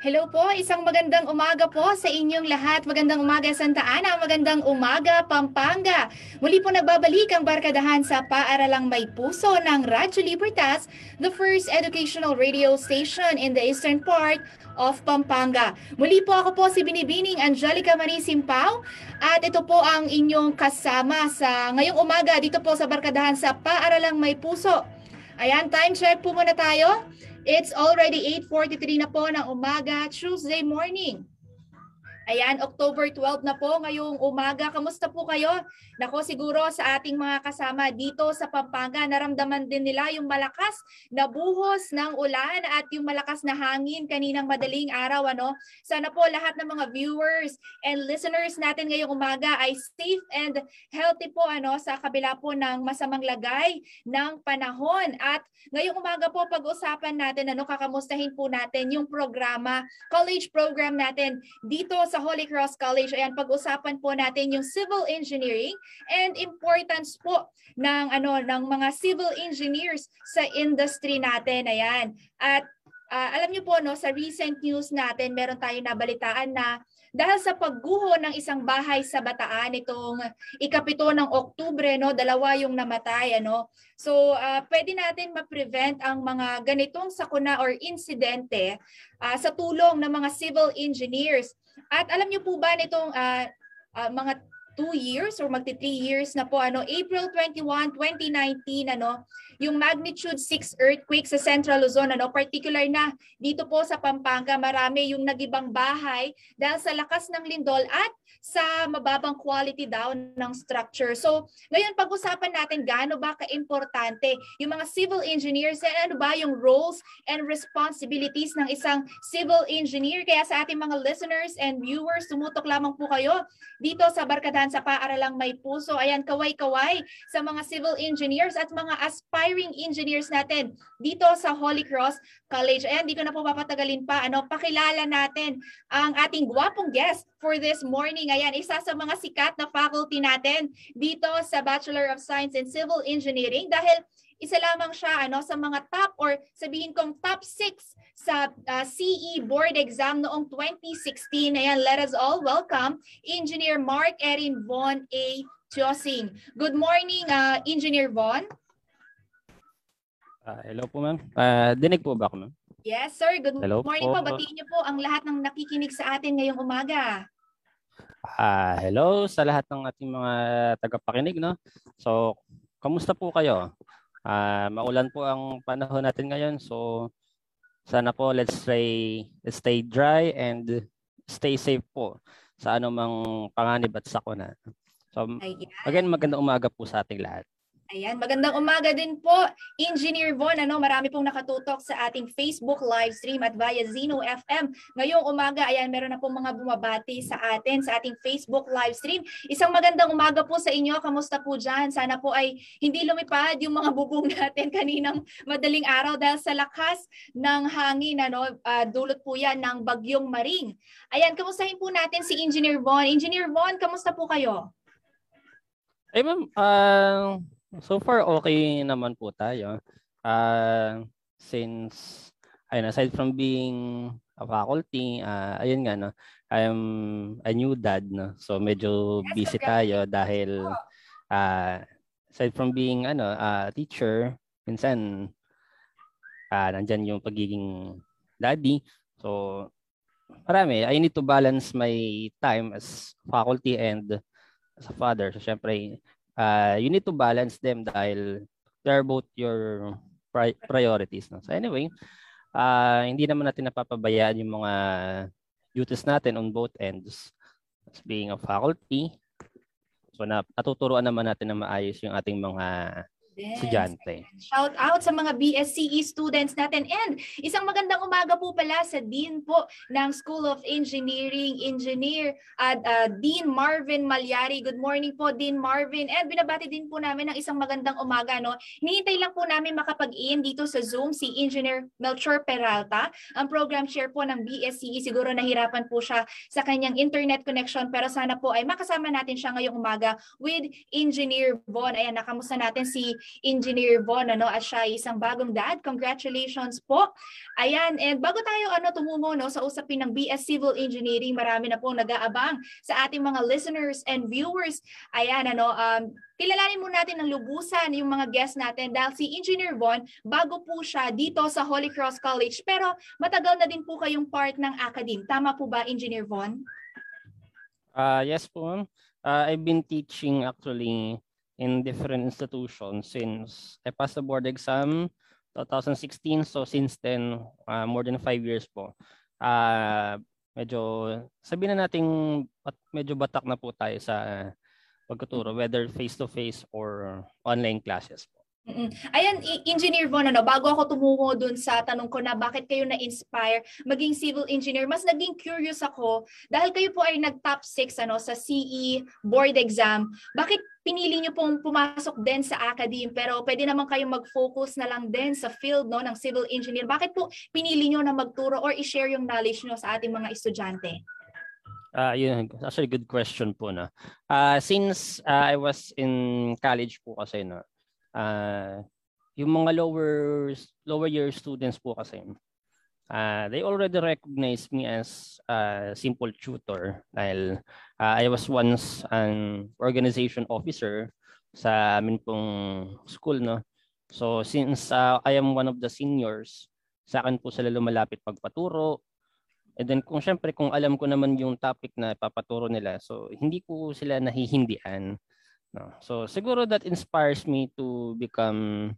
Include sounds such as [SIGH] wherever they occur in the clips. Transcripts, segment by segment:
Hello po, isang magandang umaga po sa inyong lahat. Magandang umaga Santa Ana, magandang umaga Pampanga. Muli po nagbabalik ang barkadahan sa Paaralang May Puso ng Radyo Libertas, the first educational radio station in the eastern part of Pampanga. Muli po ako po si Binibining Angelica Marie Simpao at ito po ang inyong kasama sa ngayong umaga dito po sa barkadahan sa Paaralang May Puso. Ayan, time check po muna tayo. It's already 8.43 na po ng umaga, Tuesday morning. Ayan, October 12 na po ngayong umaga. Kamusta po kayo? Nako siguro sa ating mga kasama dito sa Pampanga, naramdaman din nila yung malakas na buhos ng ulan at yung malakas na hangin kaninang madaling araw. Ano? Sana po lahat ng mga viewers and listeners natin ngayong umaga ay safe and healthy po ano sa kabila po ng masamang lagay ng panahon. At ngayong umaga po pag-usapan natin ano kakamustahin po natin yung programa, college program natin dito sa Holy Cross College. Ayan, pag-usapan po natin yung civil engineering and importance po ng ano ng mga civil engineers sa industry natin. Ayan. At uh, alam niyo po no, sa recent news natin, meron tayong nabalitaan na dahil sa pagguho ng isang bahay sa Bataan itong ikapito ng Oktubre no dalawa yung namatay ano so uh, pwede natin ma-prevent ang mga ganitong sakuna or insidente uh, sa tulong ng mga civil engineers at alam niyo po ba nitong uh, uh, mga two years or magti three years na po ano April 21 2019 ano yung magnitude 6 earthquake sa Central Luzon ano particular na dito po sa Pampanga marami yung nagibang bahay dahil sa lakas ng lindol at sa mababang quality daw ng structure. So, ngayon pag-usapan natin gaano ba kaimportante yung mga civil engineers and ano ba yung roles and responsibilities ng isang civil engineer. Kaya sa ating mga listeners and viewers, tumutok lamang po kayo dito sa Barkadahan sa Paaralang May Puso. Ayan, kaway-kaway sa mga civil engineers at mga aspiring engineers natin dito sa Holy Cross College. Ayan, di ko na po papatagalin pa. Ano, pakilala natin ang ating gwapong guest for this morning. Ayan, isa sa mga sikat na faculty natin dito sa Bachelor of Science in Civil Engineering dahil isa lamang siya ano sa mga top or sabihin kong top 6 sa uh, CE board exam noong 2016. Ayan, let us all welcome Engineer Mark Erin Von A. Tiosing. Good morning, uh, Engineer Von. Uh, hello po ma'am. Uh, dinig po ba ako ma'am? Yes, sir. Good Hello morning po. po. Batiin niyo po ang lahat ng nakikinig sa atin ngayong umaga. Ah, hello sa lahat ng ating mga tagapakinig, no? So, kamusta po kayo? Ah, maulan po ang panahon natin ngayon. So, sana po let's stay let's stay dry and stay safe po sa anumang panganib at sakuna. So, again, magandang umaga po sa ating lahat. Ayan, magandang umaga din po, Engineer Von. Ano, marami pong nakatutok sa ating Facebook live stream at via Zeno FM. Ngayong umaga, ayan, meron na pong mga bumabati sa atin sa ating Facebook live stream. Isang magandang umaga po sa inyo. Kamusta po dyan? Sana po ay hindi lumipad yung mga bubong [LAUGHS] natin kaninang madaling araw dahil sa lakas ng hangin. Ano, uh, dulot po yan ng bagyong maring. Ayan, kamustahin po natin si Engineer Von. Engineer Von, kamusta po kayo? Ay ma'am, uh, So far, okay naman po tayo. Uh, since, ayun, aside from being a faculty, uh, ayun nga, no, I'm a new dad, no? So medyo busy tayo dahil uh, aside from being ano, uh, teacher, minsan uh, nandyan yung pagiging daddy. So marami. I need to balance my time as faculty and as a father. So syempre, uh, you need to balance them dahil they're both your pri- priorities. No? So anyway, uh, hindi naman natin napapabayaan yung mga duties natin on both ends. As being a faculty, so na, natuturuan naman natin na maayos yung ating mga estudyante. Shout out sa mga BSCE students natin and isang magandang umaga po pala sa Dean po ng School of Engineering, Engineer at uh, Dean Marvin Malyari. Good morning po Dean Marvin and binabati din po namin ng isang magandang umaga. No? Hinihintay lang po namin makapag-in dito sa Zoom si Engineer Melchor Peralta, ang program chair po ng BSCE. Siguro nahirapan po siya sa kanyang internet connection pero sana po ay makasama natin siya ngayong umaga with Engineer Von. Ayan, nakamusta natin si Engineer Von, ano, at siya ay isang bagong dad. Congratulations po. Ayan, and bago tayo ano, tumungo no, sa usapin ng BS Civil Engineering, marami na po nag-aabang sa ating mga listeners and viewers. Ayan, ano, um, kilalanin muna natin ng lubusan yung mga guests natin dahil si Engineer Von, bago po siya dito sa Holy Cross College, pero matagal na din po kayong part ng academe. Tama po ba, Engineer Von? Uh, yes po. Uh, I've been teaching actually in different institutions since I passed the board exam 2016. So since then, uh, more than five years po. Uh, medyo, sabihin na natin, medyo batak na po tayo sa pagtuturo, whether face-to-face or online classes po. Ayan, Engineer Von, ano, bago ako tumungo dun sa tanong ko na bakit kayo na-inspire maging civil engineer, mas naging curious ako dahil kayo po ay nag-top 6 ano, sa CE board exam. Bakit pinili niyo pong pumasok din sa academe pero pwede naman kayong mag-focus na lang din sa field no, ng civil engineer? Bakit po pinili niyo na magturo or i-share yung knowledge niyo sa ating mga estudyante? Uh, yun, actually good question po na. Uh, since uh, I was in college po kasi no, uh, yung mga lower lower year students po kasi uh, they already recognize me as a simple tutor dahil uh, I was once an organization officer sa amin pong school no? So since uh, I am one of the seniors sa akin po sila lumalapit pagpaturo. And then kung syempre kung alam ko naman yung topic na papaturo nila so hindi ko sila nahihindian No? So siguro that inspires me to become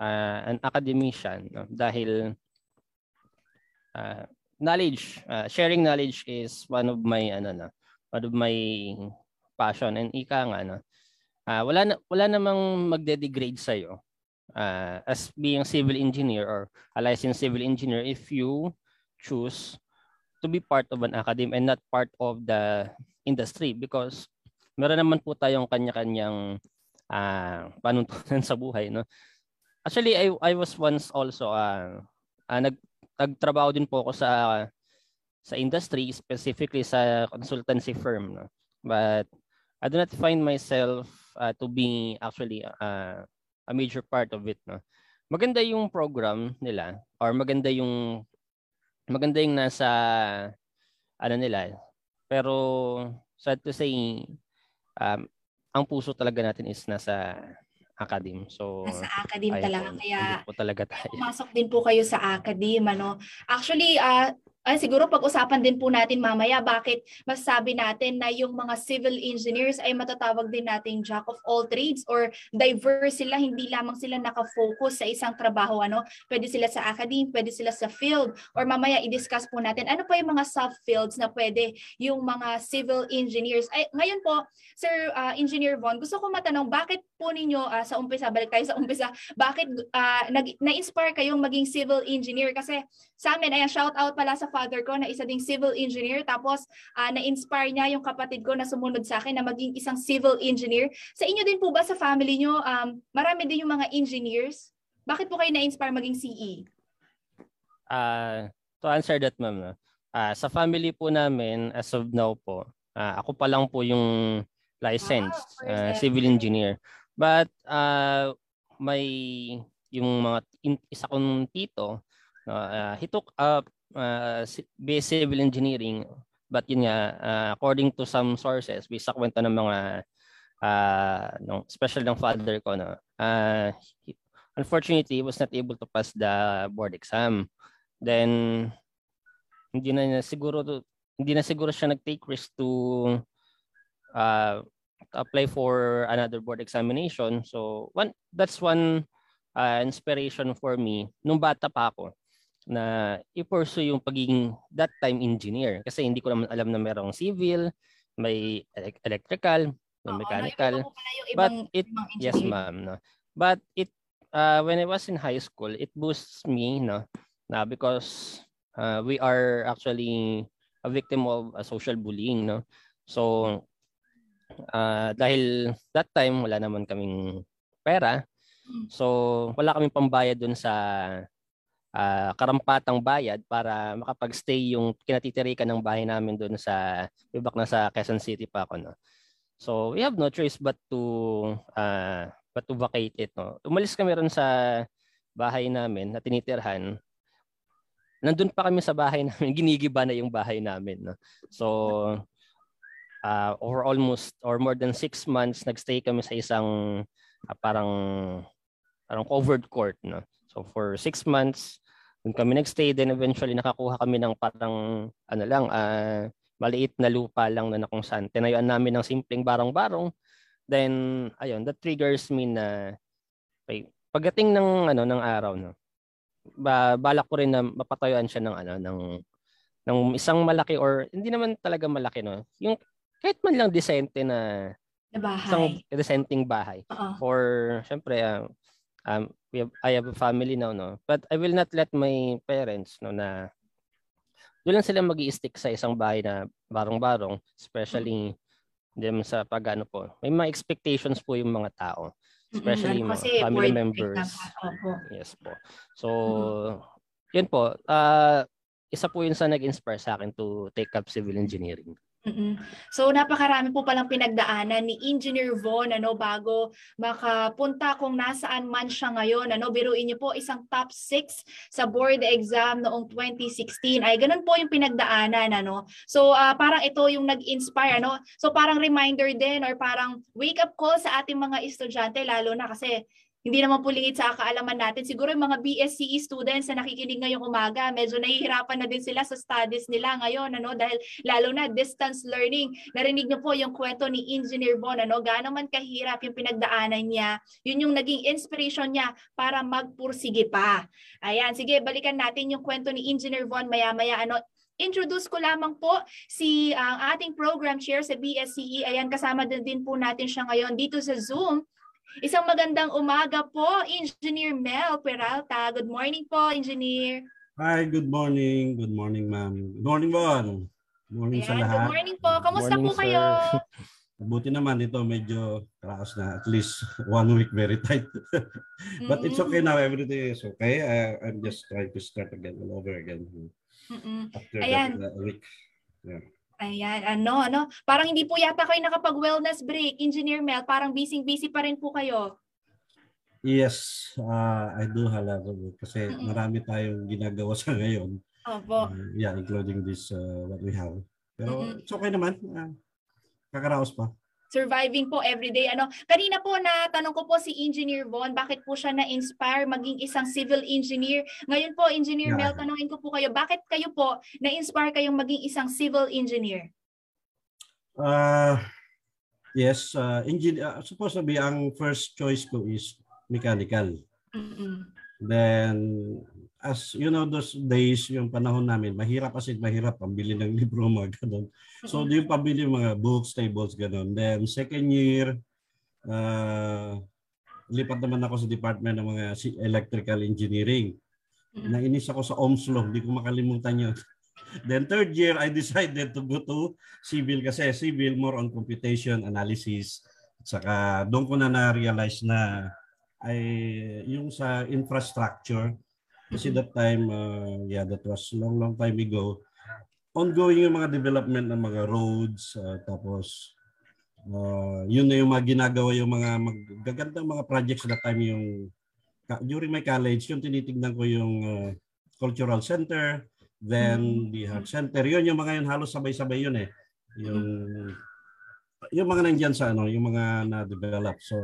uh, an academician no? dahil uh, knowledge, uh, sharing knowledge is one of my ano na, one of my passion and ika nga no. Uh, wala na, wala namang magde-degrade sa iyo uh, as being civil engineer or a licensed civil engineer if you choose to be part of an academy and not part of the industry because meron naman po tayong kanya-kanyang uh, panuntunan [LAUGHS] sa buhay. No? Actually, I, I was once also, uh, uh, nag, nagtrabaho din po ako sa sa industry, specifically sa consultancy firm. No? But I do not find myself uh, to be actually uh, a major part of it. No? Maganda yung program nila or maganda yung maganda yung nasa ano nila. Pero sad to say, um, ang puso talaga natin is nasa academe. So, nasa academe talaga. Kaya, po talaga tayo. pumasok din po kayo sa academe. Ano? Actually, uh, ay siguro pag-usapan din po natin mamaya bakit masasabi natin na yung mga civil engineers ay matatawag din nating jack of all trades or diverse sila, hindi lamang sila nakafocus sa isang trabaho. Ano? Pwede sila sa academe, pwede sila sa field, or mamaya i-discuss po natin ano pa yung mga sub-fields na pwede yung mga civil engineers. Ay, ngayon po, Sir uh, Engineer Von, gusto ko matanong, bakit po ninyo uh, sa umpisa, balik tayo sa umpisa, bakit uh, na-inspire kayong maging civil engineer? Kasi sa amin, ayan, shout out pala sa father ko na isa ding civil engineer. Tapos uh, na-inspire niya yung kapatid ko na sumunod sa akin na maging isang civil engineer. Sa inyo din po ba sa family nyo, um, marami din yung mga engineers? Bakit po kayo na-inspire maging CE? Uh, to answer that, ma'am, uh, sa family po namin, as of now po, uh, ako pa lang po yung licensed ah, uh, civil engineer. But uh, may yung mga in, isa kong tito Uh, he took up uh, basic civil engineering but yun nga, uh, according to some sources, based sa kwento ng mga uh, no, special ng father ko, no, uh, he, unfortunately, he was not able to pass the board exam. Then, hindi na, na siguro hindi na siguro siya nag-take risk to uh, apply for another board examination. So, one that's one uh, inspiration for me nung bata pa ako na i-pursue yung pagiging that time engineer kasi hindi ko naman alam na merong civil, may electrical, may mechanical. No, but it yes ma'am no. But it uh, when I was in high school, it boosts me no na because uh, we are actually a victim of a social bullying no. So uh, dahil that time wala naman kaming pera. Hmm. So wala kaming pambayad dun sa uh, karampatang bayad para makapag-stay yung kinatitirikan ng bahay namin doon sa ibak na sa Quezon City pa ako no. So we have no choice but to uh, but to vacate it. No? Umalis kami ron sa bahay namin na tinitirhan. Nandun pa kami sa bahay [LAUGHS] namin, ginigiba na yung bahay namin. No? So, uh, or almost, or more than six months, nagstay kami sa isang uh, parang, parang covered court. No? So, for six months, doon kami nagstay, then eventually nakakuha kami ng parang, ano lang, uh, maliit na lupa lang na, kung saan. Tinayuan namin ng simpleng barong-barong. Then, ayun, that triggers me na okay, pagdating ng ano ng araw no. Ba, balak ko rin na mapatayuan siya ng ano ng ng isang malaki or hindi naman talaga malaki no. Yung kahit man lang decente na na bahay. Isang decenting bahay. Uh-uh. For syempre uh, um we have, I have a family now no. But I will not let my parents no na doon lang sila magi stick sa isang bahay na barong-barong, especially mm-hmm. sa pagano po. May mga expectations po yung mga tao, especially mm-hmm. mga family members. Yes po. So, mm-hmm. yun po. Uh, isa po yun sa nag-inspire sa akin to take up civil engineering. Mm-mm. So napakarami po palang pinagdaanan ni Engineer Von ano bago makapunta kung nasaan man siya ngayon. Ano biruin niyo po isang top 6 sa board exam noong 2016 ay ganun po yung pinagdaanan ano. So uh, parang ito yung nag-inspire ano. So parang reminder din or parang wake up call sa ating mga estudyante lalo na kasi hindi naman po lingid sa kaalaman natin. Siguro yung mga BSCE students na nakikinig ngayong umaga, medyo nahihirapan na din sila sa studies nila ngayon, ano, dahil lalo na distance learning. Narinig niyo po yung kwento ni Engineer Bon, ano, gaano man kahirap yung pinagdaanan niya, yun yung naging inspiration niya para magpursige pa. Ayan, sige, balikan natin yung kwento ni Engineer Von maya-maya, ano, introduce ko lamang po si ang uh, ating program chair sa BSCE. Ayan, kasama din, din po natin siya ngayon dito sa Zoom. Isang magandang umaga po, Engineer Mel Peralta. Good morning po, Engineer. Hi, good morning. Good morning, ma'am. Good morning, Bon. Good morning Ayan, sa lahat. Good morning po. Kamusta morning, po kayo? Mabuti naman dito, medyo karaos na. At least one week very tight. [LAUGHS] But mm-hmm. it's okay now. Everything is okay. I, I'm just trying to start again, all over again. Mm-mm. After Ayan. that uh, week. Yeah. Ayan, ano, ano, parang hindi po yata kayo nakapag-wellness break. Engineer Mel, parang busy-busy pa rin po kayo. Yes, uh, I do lot kasi mm-hmm. marami tayong ginagawa sa ngayon. Opo. Uh, yeah, including this uh, what we have. Pero mm-hmm. it's okay naman. Uh, kakaraos pa surviving po everyday. Ano, kanina po na tanong ko po si Engineer Von, bakit po siya na-inspire maging isang civil engineer? Ngayon po, Engineer yeah. Mel, tanongin ko po kayo, bakit kayo po na-inspire kayong maging isang civil engineer? Uh, yes, uh, engineer, uh, supposed to be ang first choice ko is mechanical. Mm-mm. Then as you know those days yung panahon namin mahirap kasi mahirap pambili ng [LAUGHS] libro mga ganun. So mm-hmm. yung pabili mga books, tables ganun. Then second year uh, lipat naman ako sa department ng mga electrical engineering. Mm-hmm. Nainis ako sa Ohm's law, hindi ko makalimutan yun. [LAUGHS] Then third year I decided to go to civil kasi civil more on computation analysis. At saka doon ko na na-realize na ay yung sa infrastructure kasi that time, uh, yeah, that was long, long time ago. Ongoing yung mga development ng mga roads, uh, tapos uh, yun na yung mga ginagawa yung mga magagandang mga projects that time yung during my college, yung tinitignan ko yung uh, cultural center, then the health center. Yun yung mga yun halos sabay-sabay yun eh. Yung yung mga nandiyan sa ano, yung mga na-develop. So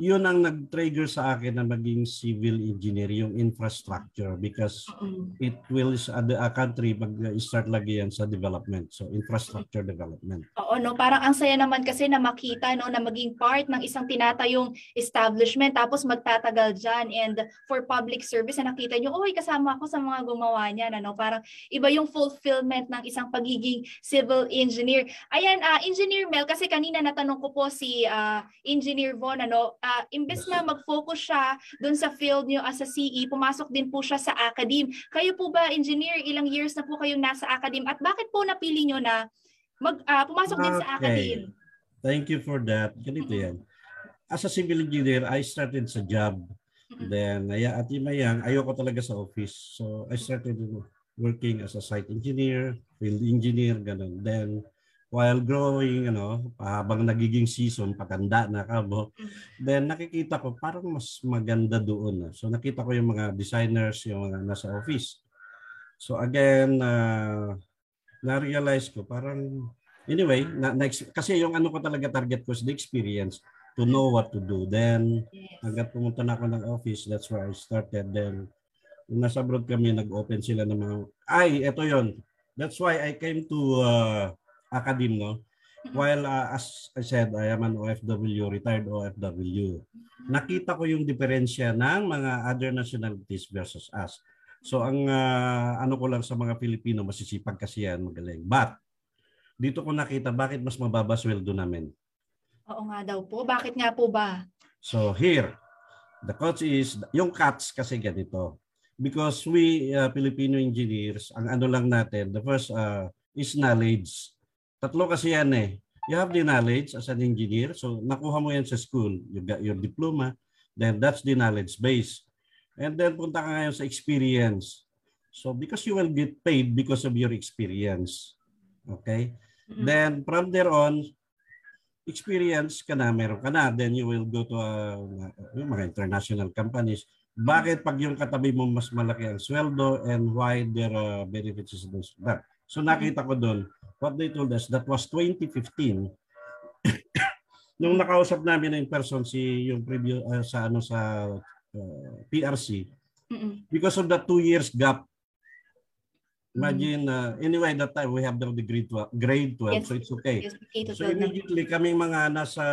yun ang nag-trigger sa akin na maging civil engineer, yung infrastructure because it will uh, a country mag-start lagi yan sa development. So infrastructure development. Oo, no, parang ang saya naman kasi na makita no na maging part ng isang tinatayong establishment tapos magtatagal diyan and for public service na nakita niyo, oy, kasama ako sa mga gumawa niyan, ano, parang iba yung fulfillment ng isang pagiging civil engineer. Ayan, uh, Engineer Mel kasi kanina natanong ko po si uh, Engineer Von ano, uh, imbes na mag-focus siya doon sa field niyo as a CE, pumasok din po siya sa academe. Kayo po ba, engineer, ilang years na po kayong nasa academe at bakit po napili niyo na mag, uh, pumasok okay. din sa academe? Thank you for that. Ganito mm-hmm. yan. As a civil engineer, I started sa job. Mm-hmm. Then, aya, at imayang, ayoko talaga sa office. So, I started working as a site engineer, field engineer, ganun. Then, while growing, ano, habang nagiging season, patanda na ka mo, Mm. then nakikita ko parang mas maganda doon. ah. So nakita ko yung mga designers, yung mga nasa office. So again, uh, na-realize ko parang, anyway, na, na, kasi yung ano ko talaga target ko is the experience to know what to do. Then, Yes. hanggat pumunta na ako ng office, that's where I started. Then, nung nasa abroad kami, nag-open sila ng mga, ay, eto yon That's why I came to uh, Academ, no? While, uh, as I said, I am an OFW, retired OFW. Nakita ko yung diferensya ng mga other nationalities versus us. So, ang uh, ano ko lang sa mga Pilipino, masisipag kasi yan, magaling. But, dito ko nakita bakit mas mababa sweldo namin. Oo nga daw po. Bakit nga po ba? So here, the coach is, yung cuts kasi ganito. Because we uh, Filipino engineers, ang ano lang natin, the first uh, is knowledge. Tatlo kasi yan eh. You have the knowledge as an engineer. So nakuha mo yan sa school. You got your diploma. Then that's the knowledge base. And then punta ka ngayon sa experience. So because you will get paid because of your experience. Okay? Mm-mm. Then from there on, experience ka na, meron ka na, then you will go to uh, mga international companies. Bakit pag yung katabi mo mas malaki ang sweldo and why their uh, benefits is this that? So nakita ko doon, what they told us, that was 2015. [COUGHS] Nung nakausap namin in person si yung previous uh, sa ano sa uh, PRC, Mm-mm. because of the two years gap Imagine, uh, anyway, that time we have the grade 12, grade 12 Yes. so it's okay. Yes, to So 12 na. immediately kaming mga nasa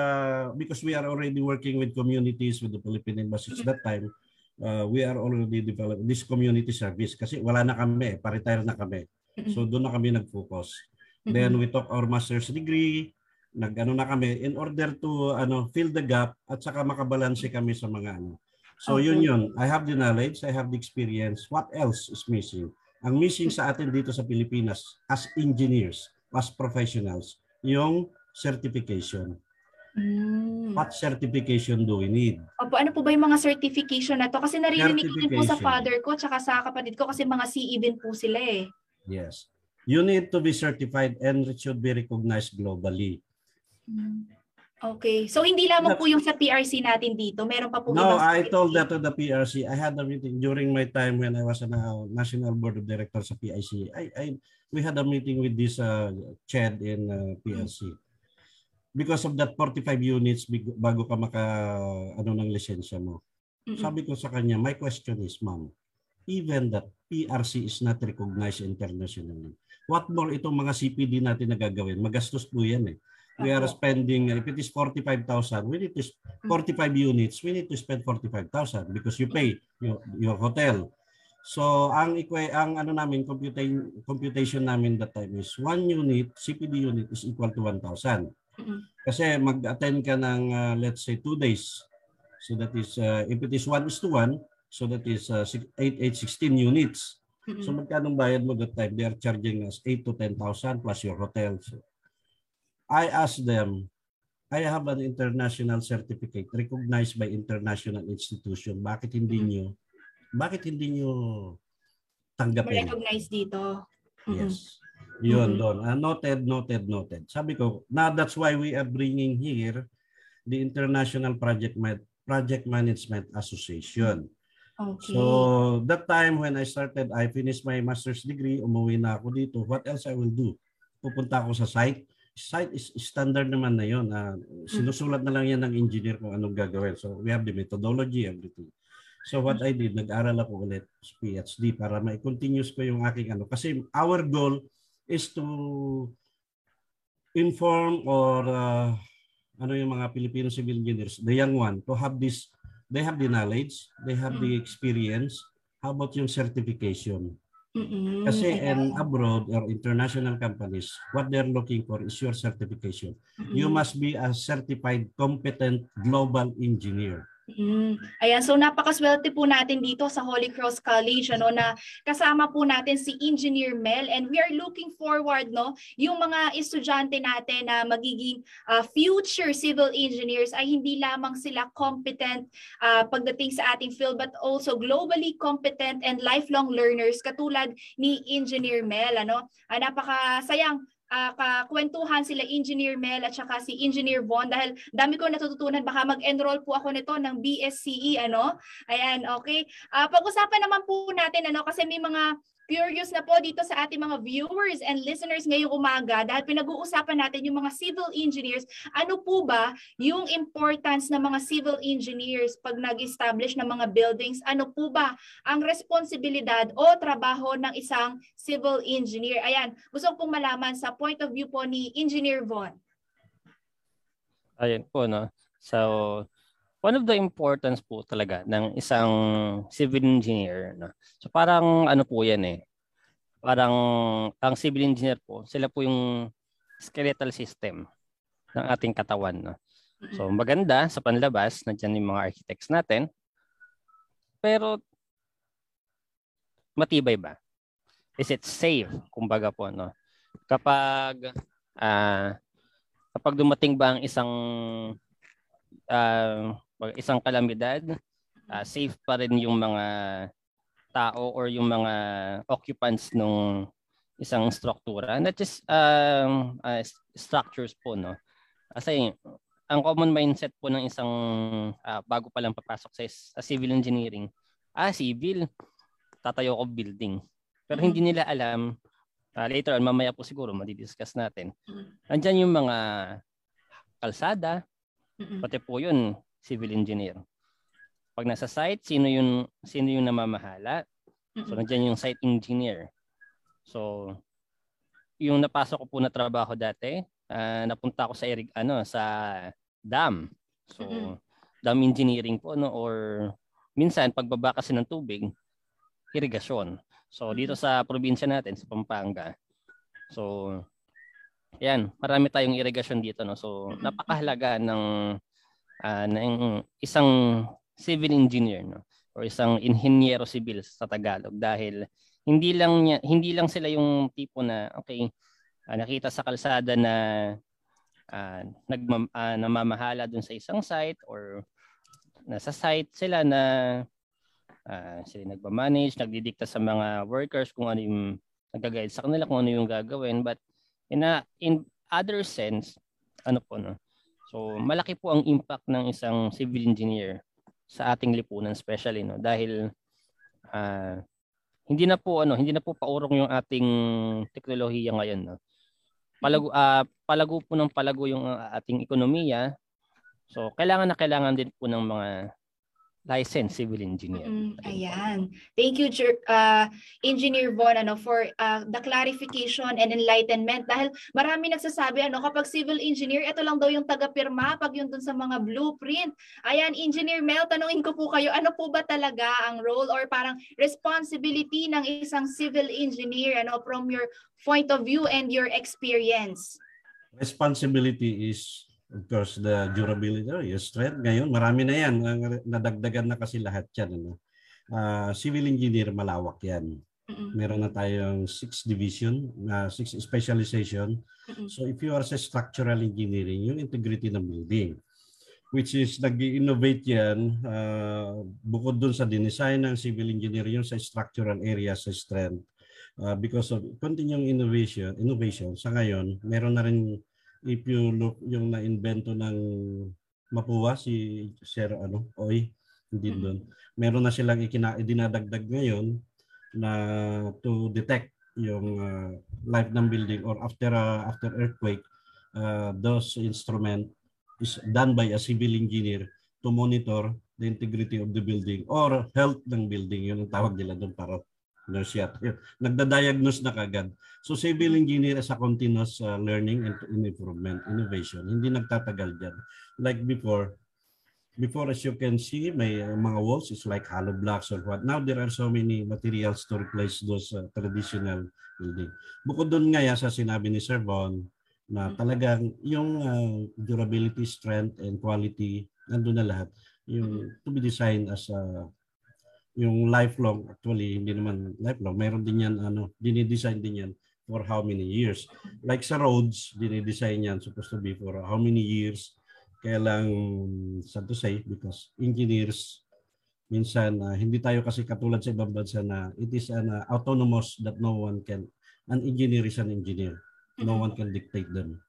because we are already working with communities with the Philippine embassies that time uh, we are already developing this community service kasi wala na kami, pa-retire na kami. So doon na kami nag-focus. Then we took our master's degree, nag-ano na kami in order to ano fill the gap at saka makabalanse kami sa mga ano. So yun Okay. yun. I have the knowledge, I have the experience. What else is missing? Ang missing sa atin dito sa Pilipinas as engineers, as professionals, yung certification. Mm. What certification do we need? Opo, ano po ba yung mga certification na to? Kasi naririnig ko din po sa father ko tsaka sa kapatid ko kasi mga CE din po sila eh. Yes. You need to be certified and it should be recognized globally. Okay. So hindi lamang po yung sa PRC natin dito. Meron pa po No, I told that to the PRC. I had a meeting during my time when I was a national board of directors sa PIC. I, I we had a meeting with this uh, Chad in uh, PRC. Because of that 45 units bago ka maka ano ng lisensya mo. Mm-mm. Sabi ko sa kanya, my question is, ma'am, even that PRC is not recognized internationally, what more itong mga CPD natin na gagawin? Magastos po yan eh. We are spending, if it is 45,000, we need to, s- 45 units, we need to spend 45,000 because you pay your, your hotel. So, ang ang ano namin, computation, computation namin that time is one unit, CPD unit is equal to 1,000. Mm-mm. Kasi mag-attend ka ng, uh, let's say, two days. So that is, uh, if it is 1 is to 1, so that is uh, 8, 8, 16 units. Mm-mm. So magkano bayad mo that time? They are charging us 8 to 10,000 plus your hotel. So I asked them, I have an international certificate recognized by international institution. Bakit hindi Mhm. nyo, bakit hindi nyo tanggapin? Ma-recognize dito. Mm-mm. Yes. Yun, Mhm. doon. Ah, noted, noted, noted. Sabi ko, now that's why we are bringing here the International Project Ma- Project Management Association. Okay. So, that time when I started, I finished my master's degree, umuwi na ako dito. What else I will do? Pupunta ako sa site. Site is standard naman na yun. Ah, sinusulat na lang yan ng engineer kung anong gagawin. So, we have the methodology, everything. So, what I did, nag-aral ako ulit sa PhD para ma-continuous ko yung aking ano. Kasi our goal is to inform or uh, ano yung mga Filipino civil engineers, the young one, to have this, they have the knowledge, they have the experience. How about yung certification? Mm-mm. Kasi Ayan. in abroad or international companies, what they're looking for is your certification. Mm-mm. You must be a certified competent global engineer. Mm. Ayan, so napakaswerte po natin dito sa Holy Cross College ano na kasama po natin si Engineer Mel and we are looking forward no yung mga estudyante natin na magiging ah, future civil engineers ay hindi lamang sila competent ah, pagdating sa ating field but also globally competent and lifelong learners katulad ni Engineer Mel ano. Ah, napakasayang uh, kakwentuhan sila Engineer Mel at saka si Engineer Von dahil dami ko natututunan baka mag-enroll po ako nito ng BSCE ano. Ayan, okay. Uh, pag-usapan naman po natin ano kasi may mga curious na po dito sa ating mga viewers and listeners ngayong umaga dahil pinag-uusapan natin yung mga civil engineers. Ano po ba yung importance ng mga civil engineers pag nag-establish ng mga buildings? Ano po ba ang responsibilidad o trabaho ng isang civil engineer? Ayan, gusto kong malaman sa point of view po ni Engineer Von. Ayan po, no? So, one of the importance po talaga ng isang civil engineer. No? So parang ano po yan eh. Parang ang civil engineer po, sila po yung skeletal system ng ating katawan. No? So maganda sa panlabas, nandiyan yung mga architects natin. Pero matibay ba? Is it safe? Kumbaga po, no? Kapag uh, kapag dumating ba ang isang uh, isang kalamidad, uh, safe pa rin yung mga tao or yung mga occupants ng isang struktura. Not just um, uh, structures po, no? Kasi ang common mindset po ng isang uh, bago pa lang papasok sa, sa civil engineering, ah, civil, tatayo ko building. Pero hindi nila alam, uh, later on, mamaya po siguro, madidiscuss natin. Nandiyan yung mga kalsada, pati po yun, civil engineer. Pag nasa site, sino yung sino yung namamahala? So nandiyan yung site engineer. So yung napasok ko po na trabaho dati, uh, napunta ako sa ano sa dam. So mm-hmm. dam engineering po no or minsan pagbaba kasi ng tubig, irigasyon. So dito sa probinsya natin sa Pampanga. So yan, marami tayong irigasyon dito no. So napakahalaga ng uh, ng isang civil engineer no? Or isang inhenyero civil sa Tagalog. Dahil hindi lang niya, hindi lang sila yung tipo na okay uh, nakita sa kalsada na uh, nagmam, uh, namamahala dun sa isang site or nasa site sila na uh, sila nagma-manage, nagdidikta sa mga workers kung ano yung nag-guide sa kanila kung ano yung gagawin. But in a, in other sense ano po no So malaki po ang impact ng isang civil engineer sa ating lipunan especially no dahil uh, hindi na po ano hindi na po paurong yung ating teknolohiya ngayon no. Palago uh, palago po ng palago yung uh, ating ekonomiya. So kailangan na kailangan din po ng mga licensed civil engineer. Mm, ayan. Thank you, uh, Engineer Von, ano, for uh, the clarification and enlightenment. Dahil marami nagsasabi, ano, kapag civil engineer, ito lang daw yung taga-pirma, pag yun dun sa mga blueprint. Ayan, Engineer Mel, tanungin ko po kayo, ano po ba talaga ang role or parang responsibility ng isang civil engineer, ano, from your point of view and your experience? Responsibility is Of course, the durability, oh, yung strength ngayon, marami na yan. Nadagdagan na kasi lahat yan. Ano? Uh, civil engineer, malawak yan. Meron na tayong six division, uh, six specialization. So if you are sa structural engineering, yung integrity ng building, which is nag-innovate yan, uh, bukod dun sa dinesign ng civil engineer, yung sa structural area, sa strength. Uh, because of continuing innovation, innovation sa ngayon, meron na rin if you look yung na-invento ng Mapua, si Sir ano, Oy, hindi mm-hmm. doon. Meron na silang ikina, dinadagdag ngayon na to detect yung uh, life ng building or after uh, after earthquake uh, those instrument is done by a civil engineer to monitor the integrity of the building or health ng building yun ang tawag nila doon para nurse yat. [LAUGHS] Nagda-diagnose na kagad. So civil engineer is a continuous uh, learning and improvement, innovation. Hindi nagtatagal diyan. Like before, before as you can see, may uh, mga walls is like hollow blocks or what. Now there are so many materials to replace those uh, traditional building. Bukod doon nga sa sinabi ni Sir Von, na talagang yung uh, durability, strength, and quality, nandun na lahat. Yung to be designed as a yung lifelong actually hindi naman lifelong meron din yan ano dinidesign din yan for how many years. Like sa roads dinidesign yan supposed to be for how many years. Kaya lang sad to say because engineers minsan uh, hindi tayo kasi katulad sa ibang bansa na it is an uh, autonomous that no one can an engineer is an engineer. No one can dictate them.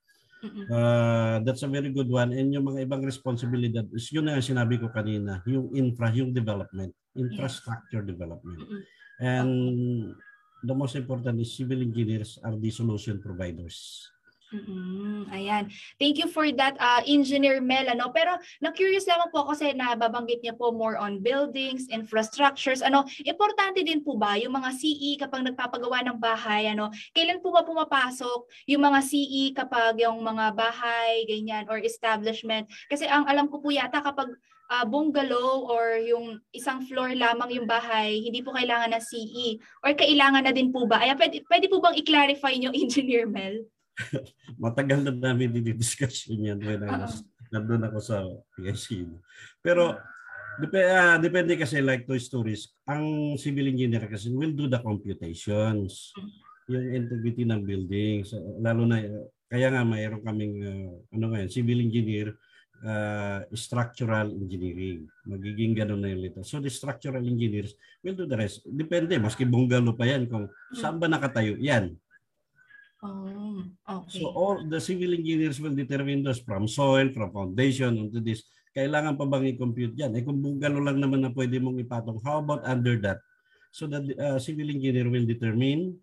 Uh, that's a very good one. And yung mga ibang responsibilidad is yun na yung sinabi ko kanina, yung infra, yung development, infrastructure development. And the most important is civil engineers are the solution providers. Mm-mm. Ayan. Thank you for that, uh, Engineer Mel. Ano? Pero na-curious lamang po kasi nababanggit niya po more on buildings, infrastructures. Ano, importante din po ba yung mga CE kapag nagpapagawa ng bahay? Ano, kailan po ba pumapasok yung mga CE kapag yung mga bahay, ganyan, or establishment? Kasi ang alam ko po yata kapag uh, bungalow or yung isang floor lamang yung bahay, hindi po kailangan ng CE. Or kailangan na din po ba? Ay, pwede, pwede po bang i-clarify nyo, [LAUGHS] Engineer Mel? [LAUGHS] Matagal na namin dinidiscuss yun yan when I was, nandun ako sa PIC. Pero dep ah, depende kasi like Toy Stories, ang civil engineer kasi will do the computations. Yung integrity ng buildings, lalo na kaya nga mayroon kaming ah, ano ngayon, civil engineer uh, structural engineering. Magiging ganun na yung lito. So the structural engineers will do the rest. Depende, maski bungalow pa yan kung saan ba nakatayo. Yan. Oh, okay. So all the civil engineers will determine those from soil, from foundation, onto this. Kailangan pa bang i-compute yan? Eh kung bungalow lang naman na pwede mong ipatong, how about under that? So the uh, civil engineer will determine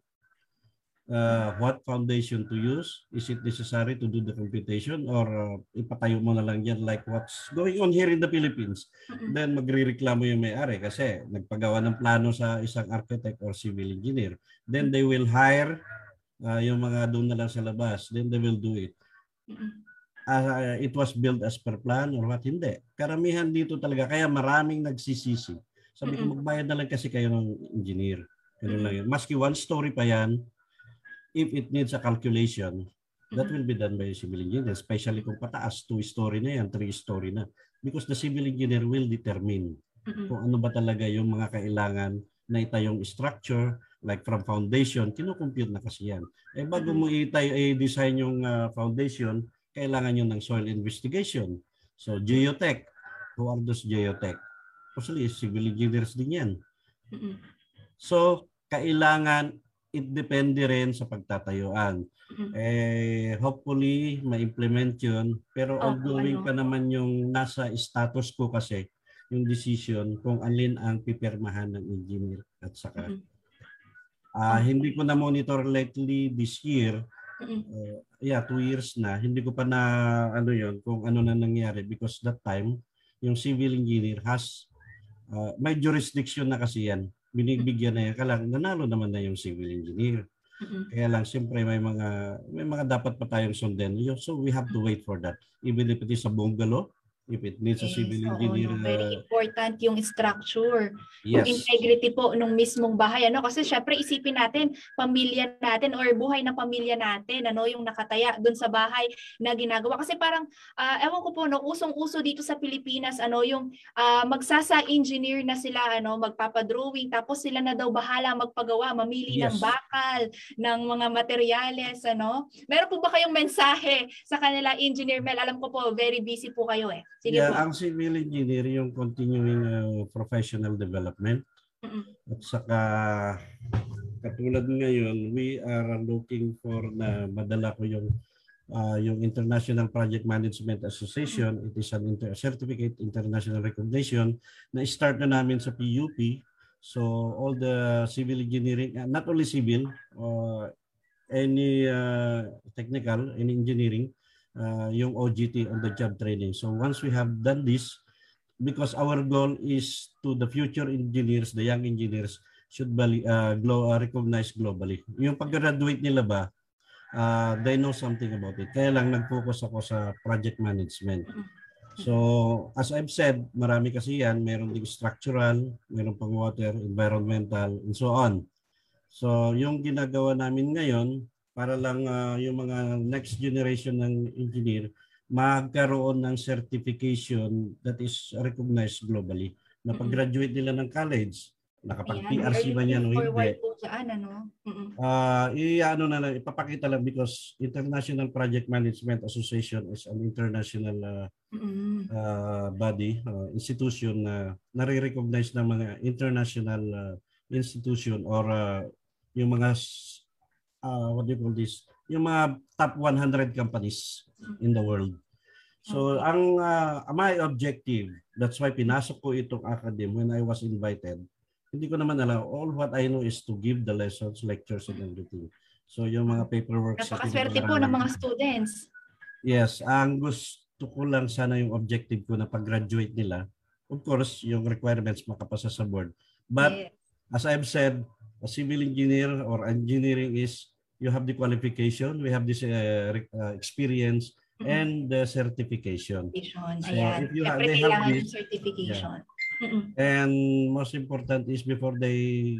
uh, what foundation to use. Is it necessary to do the computation or uh, ipatayo mo na lang yan like what's going on here in the Philippines? Mm-mm. Then magrereklamo yung may-ari kasi nagpagawa ng plano sa isang architect or civil engineer. Then they will hire uh, yung mga doon na lang sa labas. Then they will do it. Mm-mm. Uh, it was built as per plan or what? Hindi. Karamihan dito talaga. Kaya maraming nagsisisi. Sabi ko Mm-mm. magbayad na lang kasi kayo ng engineer. Ganun lang yun. Maski one story pa yan, if it needs a calculation, that will be done by a civil engineer. Especially kung pataas, two story na yan, three story na. Because the civil engineer will determine Mm-mm. kung ano ba talaga yung mga kailangan na itayong structure, like from foundation, kinukompute na kasi yan. Eh bago mo itayo, i-design yung uh, foundation, kailangan yun ng soil investigation. So geotech, who are those geotech? Actually, civil engineers din yan. Mm-mm. So, kailangan it depende rin sa pagtatayuan. Mm-mm. Eh, hopefully, ma-implement yun. Pero Opo, ongoing ano? pa naman yung nasa status ko kasi yung decision kung alin ang pipirmahan ng engineer at saka ah Okay. hindi ko na monitor lately this year Mm-mm. uh, yeah two years na hindi ko pa na ano yon kung ano na nangyari because that time yung civil engineer has uh, may jurisdiction na kasi yan binibigyan na yan. Kaya lang nanalo naman na yung civil engineer. Mm-mm. kaya lang siyempre may mga may mga dapat pa tayong sundin so we have to wait for that. Even if it is a bungalow if it needs a Yes, civil oo, engineer no, very uh, important yung structure. yung yes. integrity po nung mismong bahay ano? Kasi syempre isipin natin pamilya natin or buhay ng pamilya natin ano? Yung nakataya doon sa bahay na ginagawa. Kasi parang ah, ewan ko po no? Usong-uso dito sa Pilipinas ano? Yung ah, magsasa engineer na sila ano? Magpapadrawing tapos sila na daw bahala magpagawa mamili ng Yes. bakal ng mga materyales ano? Meron po ba kayong mensahe sa kanila engineer Mel? Alam ko po very busy po kayo eh sige yeah, po. ang civil engineer yung continuing uh, professional development. Mm-mm. at saka katulad ngayon we are looking for na madala ko yung uh, yung International Project Management Association. It is an inter- certificate international recognition na start na namin sa PUP so all the civil engineering uh, not only civil uh, any uh, technical any engineering uh, yung OGT on the job training. So once we have done this, because our goal is to the future engineers, the young engineers should be uh, glo- uh, recognized globally. Yung pag-graduate nila ba, uh, they know something about it. Kaya lang nag-focus ako sa project management. So, as I've said, marami kasi yan. Meron ding structural, meron pang water, environmental, and so on. So, yung ginagawa namin ngayon, para lang ah, yung mga next generation ng engineer magkaroon ng certification that is recognized globally. Na pag-graduate nila ng college, nakapag-PRC ba yan o hindi, dyan, ano? Ah, i-ano na lang, ipapakita lang because International Project Management Association is an international Mm-mm. uh, body, uh, institution na nare-recognize ng mga international uh, institution or uh, yung mga uh, what do you call this yung mga top 100 companies in the world. So ang uh, my objective, that's why pinasok ko itong academy when I was invited. Hindi ko naman alam. All what I know is to give the lessons, lectures, and everything. So yung mga paperwork. Napakaswerte po ng mga students. Yes, ang gusto ko lang sana yung objective ko na pag-graduate nila. Of course, yung requirements makapasa sa board. But yeah. as I've said, a civil engineer or engineering is you have the qualification, we have this uh, uh, experience, mm-hmm. and the certification. So Ayan. if you have, they have this, certification. Yeah. Mm-hmm. And most important is before they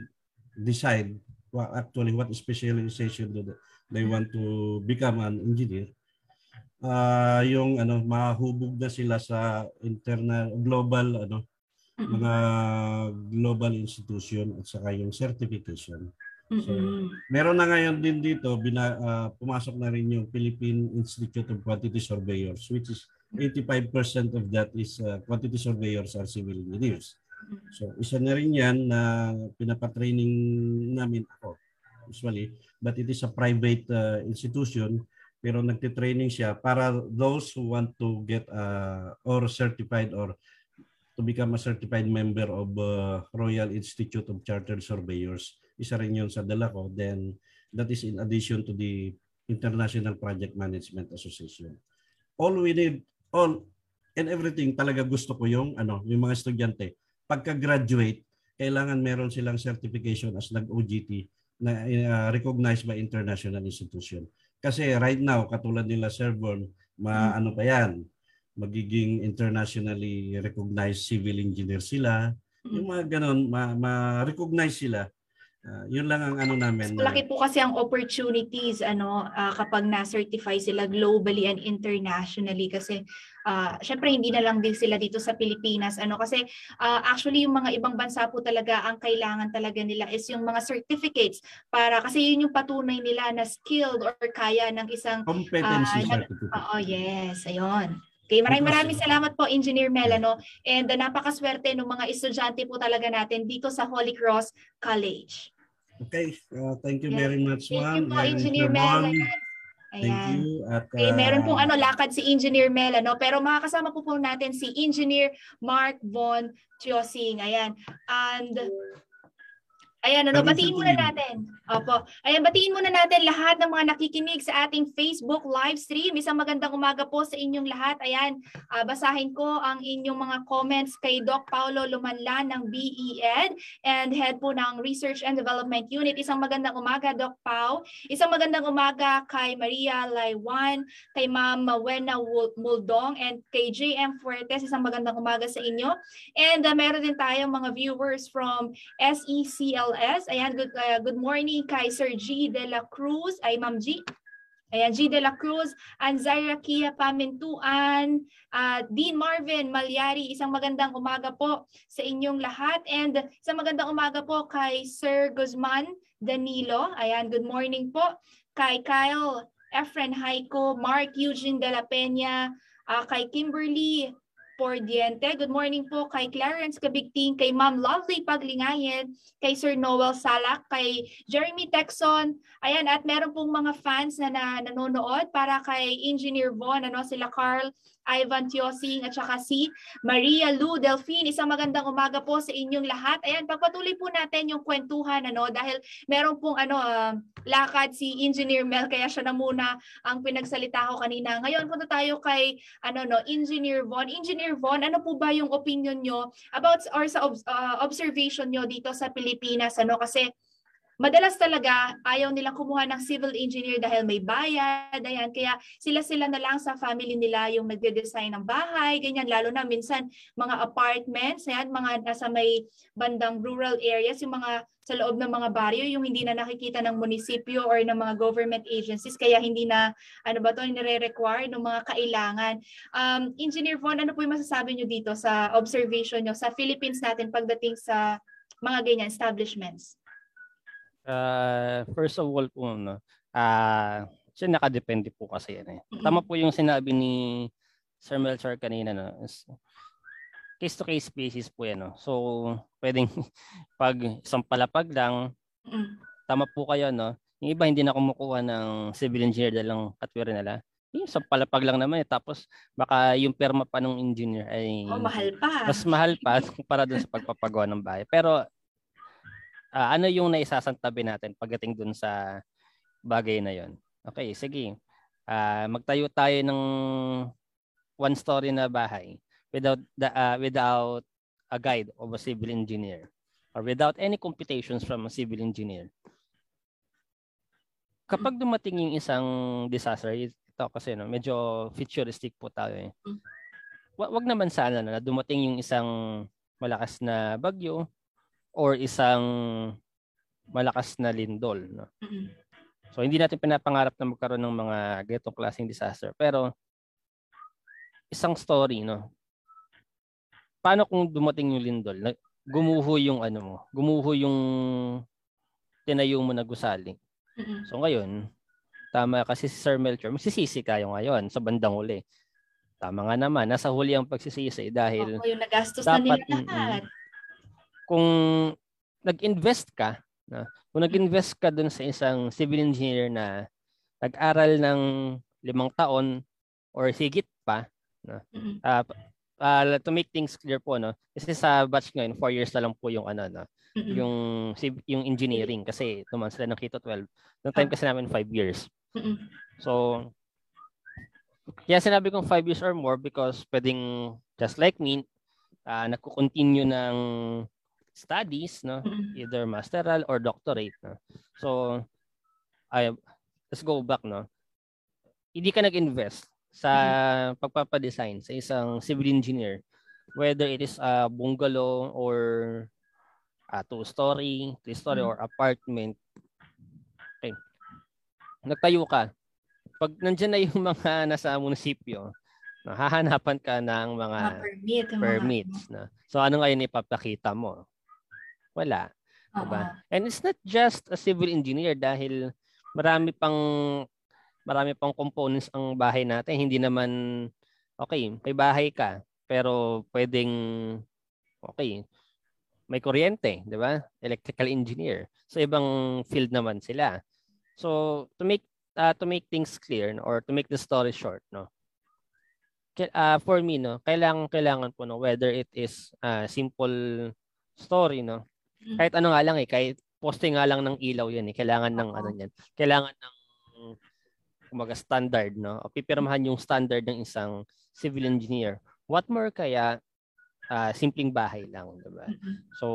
decide well, actually what specialization do they want to become an engineer, uh, yung ano mahubog na sila sa internal global ano mm-hmm. mga global institution at saka yung certification. So, meron na ngayon din dito, bina, uh, pumasok na rin yung Philippine Institute of Quantity Surveyors, which is 85% of that is uh, quantity surveyors are civil engineers. So, isa na rin yan na pinapatraining namin ako, usually, but it is a private uh, institution, pero nagtitraining siya para those who want to get uh, or certified or to become a certified member of uh, Royal Institute of Chartered Surveyors isa rin yun sa dala ko. Then, that is in addition to the International Project Management Association. All we need, all and everything talaga gusto ko yung ano, yung mga estudyante. Pagka-graduate, kailangan meron silang certification as nag-OGT na uh, recognized by international institution. Kasi right now, katulad nila Sir Born, ma hmm. ano pa yan, magiging internationally recognized civil engineer sila. Hmm. Yung mga ganun, ma-recognize ma sila Uh, yun lang ang ano namin. So, laki po kasi ang opportunities ano uh, kapag na-certify sila globally and internationally kasi uh, syempre hindi na lang din sila dito sa Pilipinas ano kasi uh, actually yung mga ibang bansa po talaga ang kailangan talaga nila is yung mga certificates para kasi yun yung patunay nila na skilled or kaya ng isang competency uh, certificate. Oo, yes, ayun. Okay, maraming maraming salamat po Engineer Melano and uh, napakaswerte ng mga estudyante po talaga natin dito sa Holy Cross College. Okay, uh, thank you very much, ma'am. Thank you po, Engineer Mel. Ayan. Thank you. At, uh, okay, meron pong ano, lakad si Engineer Mel, ano? pero makakasama po po natin si Engineer Mark Von Chiosing. Ayan. And Ayan, ano, batiin muna natin. Opo. Ayan, batiin muna natin lahat ng mga nakikinig sa ating Facebook live stream. Isang magandang umaga po sa inyong lahat. Ayan, uh, basahin ko ang inyong mga comments kay Doc Paulo Lumanlan ng BED and head po ng Research and Development Unit. Isang magandang umaga, Doc Pau. Isang magandang umaga kay Maria Laywan, kay Ma'am Mawena Muldong, and kay JM Fuertes. Isang magandang umaga sa inyo. And uh, meron din tayong mga viewers from SECL LS. Ayan, good, uh, good morning kay Sir G. De La Cruz. Ay, Ma'am G. Ayan, G. De La Cruz, Anzaira Kia Pamintuan, uh, Dean Marvin Malyari, isang magandang umaga po sa inyong lahat. And isang magandang umaga po kay Sir Guzman Danilo. Ayan, good morning po. Kay Kyle Efren Haiko, Mark Eugene De La Peña, uh, kay Kimberly Pordiente. Good morning po kay Clarence Kabigting, kay Ma'am Lovely Paglingayen, kay Sir Noel Salak, kay Jeremy Texon. Ayan, at meron pong mga fans na, na nanonood para kay Engineer Von, ano, sila Carl Ivan Tiosing at saka si Maria Lu Delphine. Isang magandang umaga po sa inyong lahat. Ayan, pagpatuloy po natin yung kwentuhan ano dahil meron pong ano uh, lakad si Engineer Mel kaya siya na muna ang pinagsalita ko kanina. Ngayon punta tayo kay ano no, Engineer Von. Engineer Von, ano po ba yung opinion nyo about or sa uh, observation nyo dito sa Pilipinas ano kasi madalas talaga ayaw nilang kumuha ng civil engineer dahil may bayad, ayan. Kaya sila-sila na lang sa family nila yung nagde-design ng bahay, ganyan. Lalo na minsan mga apartments, ayan, mga nasa may bandang rural areas, yung mga sa loob ng mga baryo, yung hindi na nakikita ng munisipyo or ng mga government agencies, kaya hindi na, ano ba to, nire-require ng mga kailangan. Um, Engineer Von, ano po yung masasabi nyo dito sa observation nyo sa Philippines natin pagdating sa mga ganyan establishments? Uh, first of all po, no, uh, siya nakadepende po kasi yan eh. Tama po yung sinabi ni Sir Melchor kanina, no, case to case basis po yan. No? So, pwedeng [LAUGHS] pag isang palapag lang, tama po kayo, no? Yung iba hindi na kumukuha ng civil engineer dahil lang katwiran nila. Yung sa palapag lang naman eh. Tapos baka yung perma pa ng engineer ay Oh, mahal pa. mas mahal pa [LAUGHS] para dun sa pagpapagawa ng bahay. Pero ah, ano yung naisasantabi natin pagdating dun sa bagay na yon? Okay, sige. Ah, magtayo tayo ng one story na bahay without the, ah, without a guide of a civil engineer or without any computations from a civil engineer. Kapag dumating yung isang disaster, ito kasi no, medyo futuristic po tayo eh. Mm. Wa- wag naman sana na dumating yung isang malakas na bagyo or isang malakas na lindol. No? So hindi natin pinapangarap na magkaroon ng mga ganitong klaseng disaster. Pero isang story, no? Paano kung dumating yung lindol? Na, gumuho yung ano mo, gumuho yung tinayo mo na gusali. So ngayon, tama kasi si Sir Melchor, magsisisi kayo ngayon sa bandang huli. Tama nga naman, nasa huli ang pagsisisi dahil Oo, yung nagastos na dapat, nila lahat. Kung nag-invest ka, na, kung nag-invest ka dun sa isang civil engineer na nag-aral ng limang taon or higit pa, Mm-mm. uh, uh, to make things clear po, no, kasi sa batch ngayon, four years na lang po yung ano, no, Mm-mm. yung yung engineering kasi naman sila ng Kito 12. Noong time kasi namin 5 years. Mm-mm. So, kaya sinabi kong 5 years or more because pwedeng just like me, uh, nagko-continue ng studies, no? Mm-mm. Either masteral or doctorate, no? So, ay, let's go back, no? Hindi ka nag-invest sa pagpapadesign sa isang civil engineer, whether it is a bungalow or a two-story, three-story, Mhm. or apartment. Okay. Nagtayo ka. Pag nandyan na yung [LAUGHS] mga nasa munisipyo, hahanapan ka ng mga permit. yung mga- permits. Na. So ano ngayon ipapakita mo? Wala. Oo. Diba? And it's not just a civil engineer dahil marami pang marami pang components ang bahay natin. Hindi naman okay, may bahay ka pero pwedeng okay, may kuryente, 'di ba? Electrical engineer. So ibang field naman sila. So to make uh, to make things clear no, or to make the story short, no. Uh, for me no, kailangan kailangan po no whether it is uh, simple story no. Kahit ano nga lang eh, kahit posting nga lang ng ilaw yan eh, kailangan ng ano yan. Kailangan ng kumaga standard, no? O pipirmahan yung standard ng isang civil engineer. What more kaya ah, simpleng bahay lang, di ba? Mm-mm. So,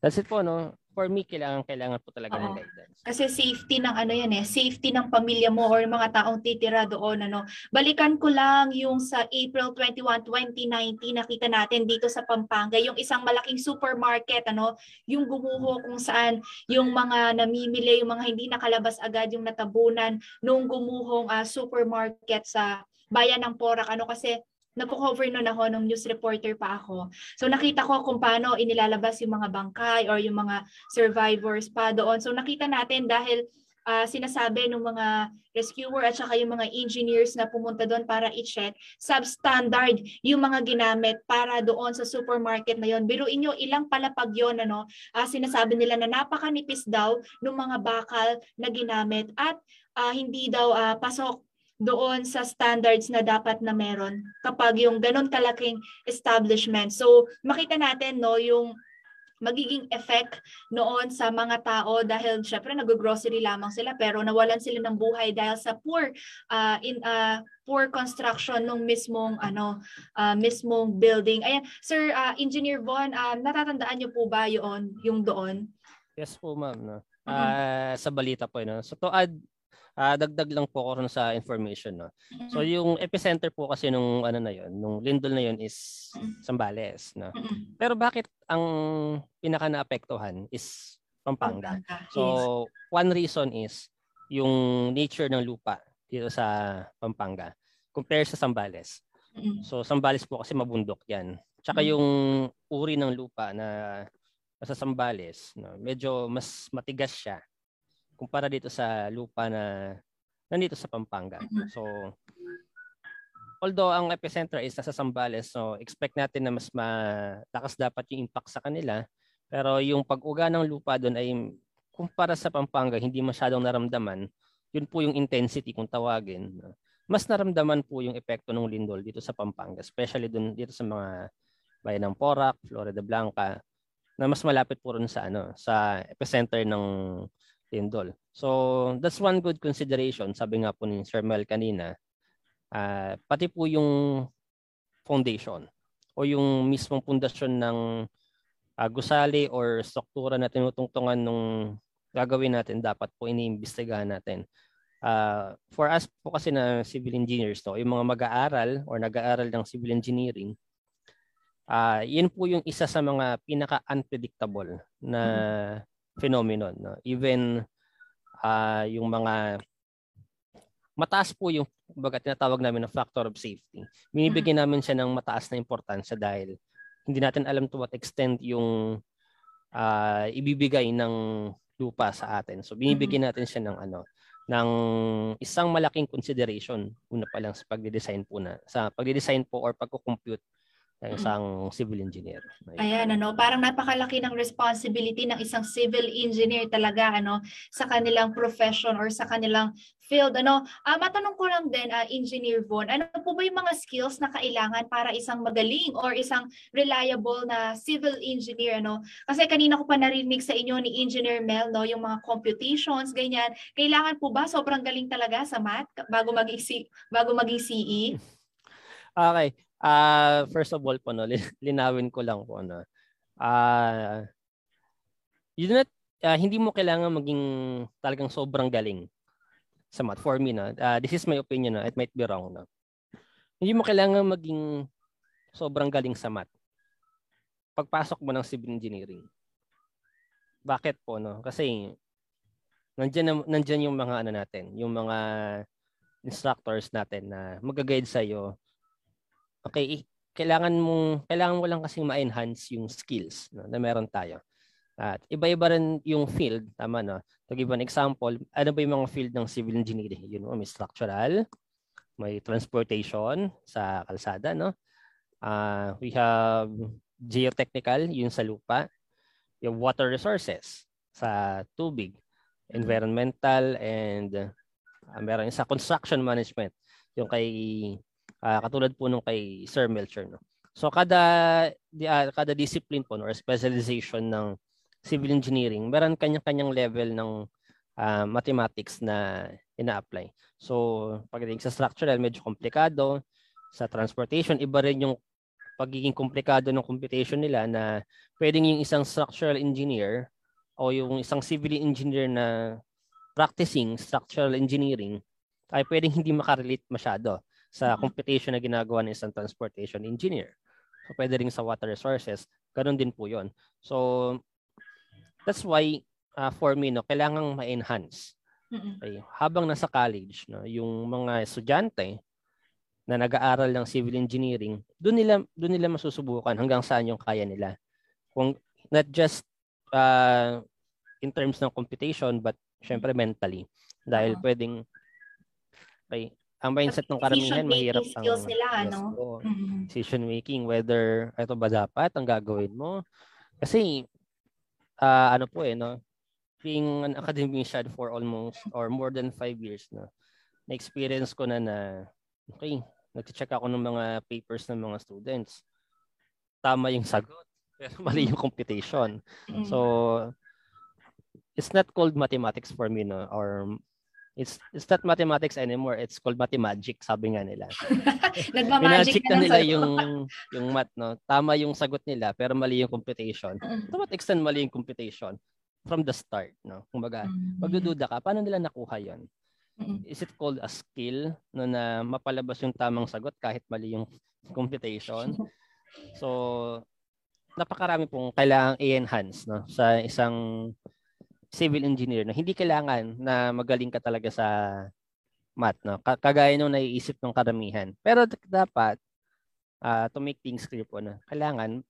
that's it po, no? For me, kailangan, kailangan po talaga ng Oo. guidance. Kasi safety ng ano yan eh, safety ng pamilya mo or mga taong titira doon ano. Balikan ko lang yung sa April 21, 2019 nakita natin dito sa Pampanga, yung isang malaking supermarket ano, yung gumuho kung saan yung mga namimili, yung mga hindi nakalabas agad yung natabunan nung gumuhong ah, supermarket sa bayan ng Porac ano kasi nagko-cover noon ako nung news reporter pa ako. So nakita ko kung paano inilalabas yung mga bangkay or yung mga survivors pa doon. So nakita natin dahil ah, sinasabi ng mga rescuer at saka yung mga engineers na pumunta doon para i-check, substandard yung mga ginamit para doon sa supermarket na yon. Biruin nyo ilang palapag yon ano, Ah, sinasabi nila na napakanipis daw ng mga bakal na ginamit at ah, hindi daw ah, pasok doon sa standards na dapat na meron kapag yung ganun kalaking establishment. So makita natin no yung magiging effect noon sa mga tao dahil syempre nag-grocery lamang sila pero nawalan sila ng buhay dahil sa poor ah, in ah, poor construction nung mismong ano ah, mismong building. Ayan, Sir ah, Engineer Von, ah, natatandaan niyo po ba 'yon, yung doon? Yes po, ma'am. No? Mhm. Ah, sa balita po, no? So to add, ah, dagdag lang po ako sa information. No? So yung epicenter po kasi nung ano na yon, nung lindol na yon is Sambales, no. Pero bakit ang pinaka naapektuhan is Pampanga? So one reason is yung nature ng lupa dito sa Pampanga compare sa Sambales. So Sambales po kasi mabundok 'yan. Tsaka yung uri ng lupa na nasa Sambales, no, medyo mas matigas siya kumpara dito sa lupa na nandito sa Pampanga. Mhm. So although ang epicenter is nasa Sambales, so expect natin na mas malakas dapat yung impact sa kanila. Pero yung pag-uga ng lupa doon ay kumpara sa Pampanga, hindi masyadong naramdaman, yun po yung intensity kung tawagin. Mas naramdaman po yung epekto ng lindol dito sa Pampanga, especially dun, dito sa mga bayan ng Porac, Florida Blanca, na mas malapit po rin sa ano sa epicenter ng lindol. So that's one good consideration, sabi nga po ni Sir Mel kanina. Uh, pati po yung foundation o yung mismong pundasyon ng uh, gusali or struktura na tinutungtungan nung gagawin natin dapat po iniimbestigahan natin. Uh, for us po kasi na civil engineers, no, yung mga mag-aaral or nag-aaral ng civil engineering, uh, yun po yung isa sa mga pinaka-unpredictable na mm-hmm. Phenomenon. No? Even uh, yung mga mataas po yung baga tinatawag namin na factor of safety. Binibigyan namin siya ng mataas na importansya dahil hindi natin alam to what extent yung uh, ibibigay ng lupa sa atin. So binibigyan natin siya ng ano ng isang malaking consideration una pa lang sa pagde-design po na sa pagde-design po or pagko-compute ng isang civil engineer. Ayan, ano, parang napakalaki ng responsibility ng isang civil engineer talaga ano sa kanilang profession or sa kanilang field. Ano, uh, matanong ko lang din, uh, Engineer Von, ano po ba yung mga skills na kailangan para isang magaling or isang reliable na civil engineer? Ano? Kasi kanina ko pa narinig sa inyo ni Engineer Mel, no, yung mga computations, ganyan. Kailangan po ba sobrang galing talaga sa math bago maging, bago maging CE? [LAUGHS] Okay. Uh, first of all po, no, [LAUGHS] linawin ko lang po. No. Uh, you do not, uh, hindi mo kailangan maging talagang sobrang galing sa math. For me, no, uh, this is my opinion. No, it might be wrong. No. Hindi mo kailangan maging sobrang galing sa math. Pagpasok mo ng civil engineering. Bakit po? No? Kasi nandiyan, nandiyan yung mga ano natin, yung mga instructors natin na mag-guide sa iyo okay, kailangan mo kailangan mo lang kasi ma-enhance yung skills no, na meron tayo. At iba-iba rin yung field, tama no? To give an example, ano ba yung mga field ng civil engineering? You know, may structural, may transportation sa kalsada, no? Uh, we have geotechnical, yun sa lupa. Yung water resources sa tubig, environmental and uh, meron sa construction management, yung kay Uh, katulad po nung kay Sir Melcher. No? So kada uh, kada discipline po no, or specialization ng civil engineering, meron kanya-kanyang level ng uh, mathematics na ina-apply. So pagdating sa structural, medyo komplikado. Sa transportation, iba rin yung pagiging komplikado ng computation nila na pwedeng yung isang structural engineer o yung isang civil engineer na practicing structural engineering ay pwedeng hindi makarelate masyado sa computation na ginagawa ng isang transportation engineer. So pwede rin sa water resources, ganun din po 'yon. So that's why uh, for me no, kailangang ma-enhance. Okay, habang nasa college, no, yung mga estudyante na nag-aaral ng civil engineering, doon nila doon nila masusubukan hanggang saan yung kaya nila. Kung not just uh, in terms ng computation but syempre mentally dahil uh-huh. pwedeng okay, ang mindset ng karamihan mahirap ang skills nila, yes, ano? mm-hmm. decision making whether ito ba dapat ang gagawin mo. Kasi uh, ano po eh no, being an academician for almost or more than five years na na-experience ko na na okay, nag-check ako ng mga papers ng mga students. Tama yung sagot, [LAUGHS] pero mali yung computation. Mm-hmm. So it's not called mathematics for me no or It's it's not mathematics anymore. It's called mathemagic, sabi nga nila. [LAUGHS] Nagmamagic na, na nila yung yung math, no. Tama yung sagot nila, pero mali yung computation. To what extent mali yung computation? From the start, no. Kumbaga, mm-hmm. magdududa ka, paano nila nakuha 'yon? Is it called a skill no na mapalabas yung tamang sagot kahit mali yung computation? [LAUGHS] So, napakarami pong kailangang i-enhance no sa isang civil engineer na hindi kailangan na magaling ka talaga sa math no? Kagaya nung naiisip ng karamihan. Pero dapat uh, to make things clear po na kailangan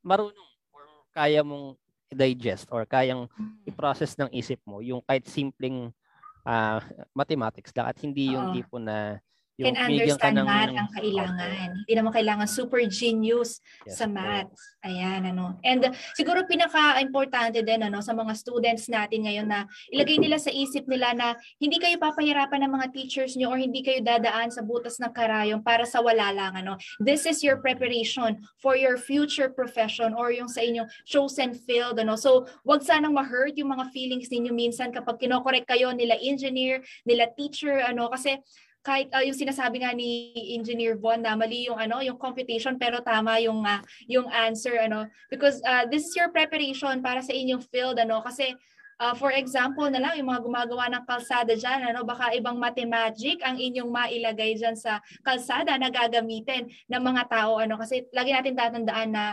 marunong or kaya mong digest or kayang i-process ng isip mo yung kahit simpleng uh, mathematics lang at hindi yung tipo na can understand ng- math ang kailangan. Hindi naman kailangan super genius Yes sa math. Ayan, ano. And uh, siguro pinaka-importante din ano, sa mga students natin ngayon na ilagay nila sa isip nila na hindi kayo papahirapan ng mga teachers nyo or hindi kayo dadaan sa butas ng karayong para sa wala lang. Ano. This is your preparation for your future profession or yung sa inyong chosen field. Ano. So, wag sanang ma-hurt yung mga feelings ninyo minsan kapag kinokorek kayo nila engineer, nila teacher, ano, kasi kahit uh, yung sinasabi nga ni Engineer Von na mali yung ano yung computation pero tama yung uh, yung answer ano. Because uh, this is your preparation para sa inyong field ano. Kasi uh, for example na lang yung mga gumagawa ng kalsada diyan ano baka ibang mathematic ang inyong mailagay diyan sa kalsada na gagamitin ng mga tao ano. Kasi lagi natin tatandaan na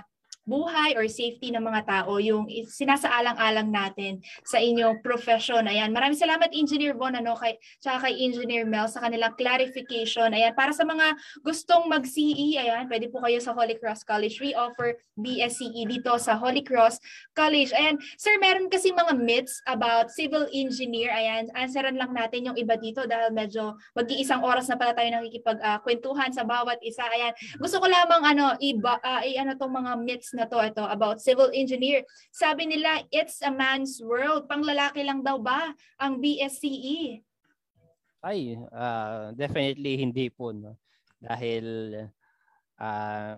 buhay or safety ng mga tao yung sinasaalang-alang natin sa inyong profession. Ayan, maraming salamat Engineer Von ano kay tsaka kay Engineer Mel sa kanilang clarification. Ayan, para sa mga gustong mag-CE, ayan, pwede po kayo sa Holy Cross College. We offer BSCE dito sa Holy Cross College. Ayan, sir, meron kasi mga myths about civil engineer. Ayan, answeran lang natin yung iba dito dahil medyo mag-iisang oras na pala tayo nakikipag-kwentuhan sa bawat isa. Ayan, gusto ko lamang ano, iba, uh, i-ano tong mga myths na to, ito, about civil engineer. Sabi nila, it's a man's world. Panglalaki lang daw ba ang BSCE? Ay, ah, definitely hindi po no. Dahil ah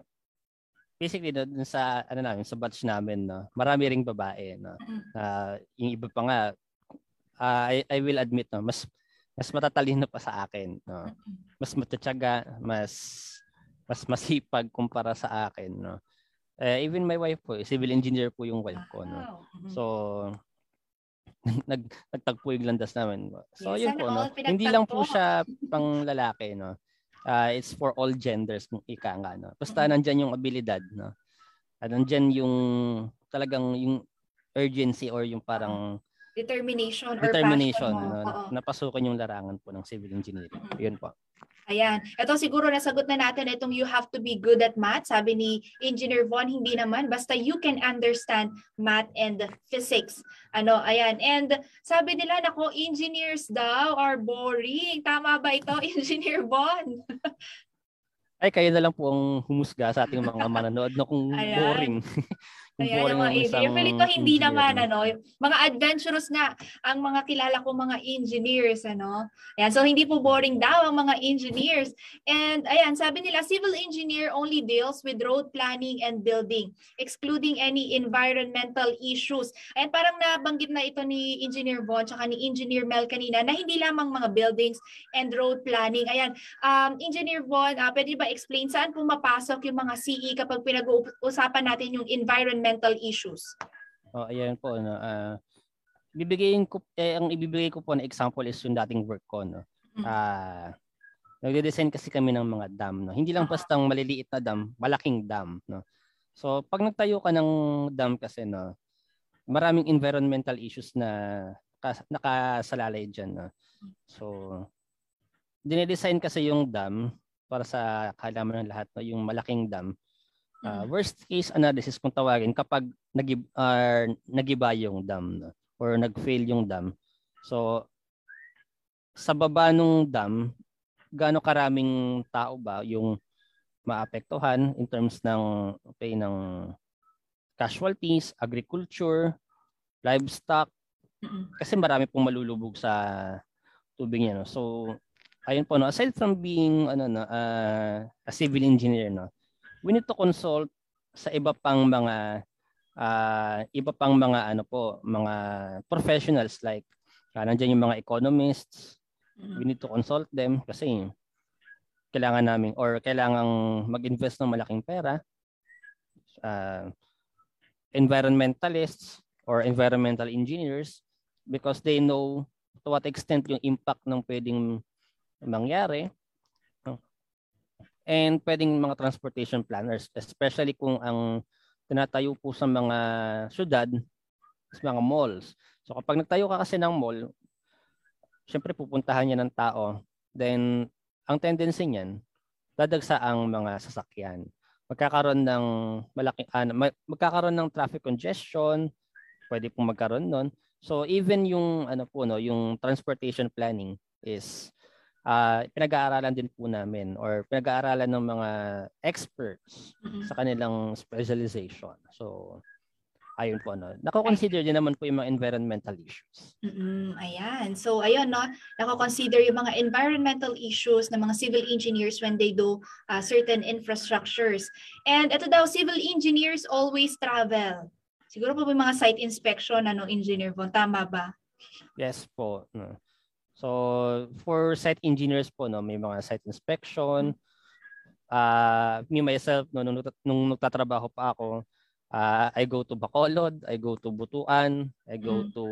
basically no, dun sa ano namin sa batch namin no, marami ring babae no. Ah, yung iba pa nga ah, I, I will admit no, mas mas matatalino pa sa akin no. Mas matatyaga, mas mas masipag kumpara sa akin no. Eh, even my wife po, civil engineer po yung wife ko no. Mhm. So [LAUGHS] nag nagtagpo yung landas namin. So Yes, yun po no. Hindi lang po siya pang lalaki no. Ah, it's for all genders kung ika nga no. Basta Mhm. nandiyan yung abilidad no. Ah, nandiyan yung talagang yung urgency or yung parang Determination or determination passion mo. no, Oo. na pasukin yung larangan po ng civil engineering. Mhm. Yun po. Ayan. Ito siguro nasagot na natin itong you have to be good at math. Sabi ni Engineer Von, hindi naman. Basta you can understand math and physics. Ano, ayan. And sabi nila, nako, engineers daw are boring. Tama ba ito, [LAUGHS] Engineer Von? Ay kayo na lang po ang humusga sa ating mga manonood no kung Ayan. boring. [LAUGHS] Ayan, boring ang mga isang Feeling ko hindi engineer, naman, no? ano, mga adventurous nga ang mga kilala ko mga engineers, ano. Ayan, so hindi po boring daw ang mga engineers. And ayan, sabi nila, civil engineer only deals with road planning and building, excluding any environmental issues. Ayan, parang nabanggit na ito ni Engineer Von tsaka ni Engineer Mel kanina na hindi lamang mga buildings and road planning. Ayan, um, Engineer Von, ah, pwede ba explain saan pumapasok yung mga CE kapag pinag-uusapan natin yung environmental issues? Oh, ayan po no. Ah, bibigayin ko eh, ang ibibigay ko po na example is yung dating work ko no. Mhm. Ah, nagde-design kasi kami ng mga dam no. Hindi lang Ah. bastang maliliit na dam, malaking dam no. So pag nagtayo ka ng dam kasi no, maraming environmental issues na kas- nakasalalay diyan no. So dinedesign kasi yung dam para sa kalaman ng lahat no, yung malaking dam Uh, worst case analysis kung tawagin kapag nagib uh, nagiba yung dam no? or nag-fail yung dam. So sa baba nung dam, gaano karaming tao ba yung maapektuhan in terms ng okay ng casualties, agriculture, livestock kasi marami pong malulubog sa tubig niya no. So ayun po no, aside from being ano no, uh, a civil engineer no, we need to consult sa iba pang mga ah, iba pang mga ano po, mga professionals like uh, nandiyan yung mga economists. Mhm. We need to consult them kasi kailangan namin or kailangang mag-invest ng malaking pera. Ah, environmentalists or environmental engineers because they know to what extent yung impact ng pwedeng mangyari and pwedeng mga transportation planners, especially kung ang tinatayo po sa mga syudad, sa mga malls. So kapag nagtayo ka kasi ng mall, syempre pupuntahan niya ng tao, then ang tendency niyan, dadagsa ang mga sasakyan. Magkakaroon ng malaking ano, ma- magkakaroon ng traffic congestion, pwede pong magkaroon nun. So even yung ano po no, yung transportation planning is uh, pinag-aaralan din po namin or pinag-aaralan ng mga experts Mm-mm. sa kanilang specialization. So, ayun po ano. Nako-consider din naman po yung mga environmental issues. Mm-mm, ayan. So, ayun, no? Nako-consider yung mga environmental issues ng mga civil engineers when they do uh, certain infrastructures. And ito daw, civil engineers always travel. Siguro po may mga site inspection, ano, Engineer Von. Tama ba? Yes po. No. So, for site engineers po, no, may mga site inspection. Uh, me myself, no, nung, nung nagtatrabaho pa ako, uh, I go to Bacolod, I go to Butuan, I go Mm. to,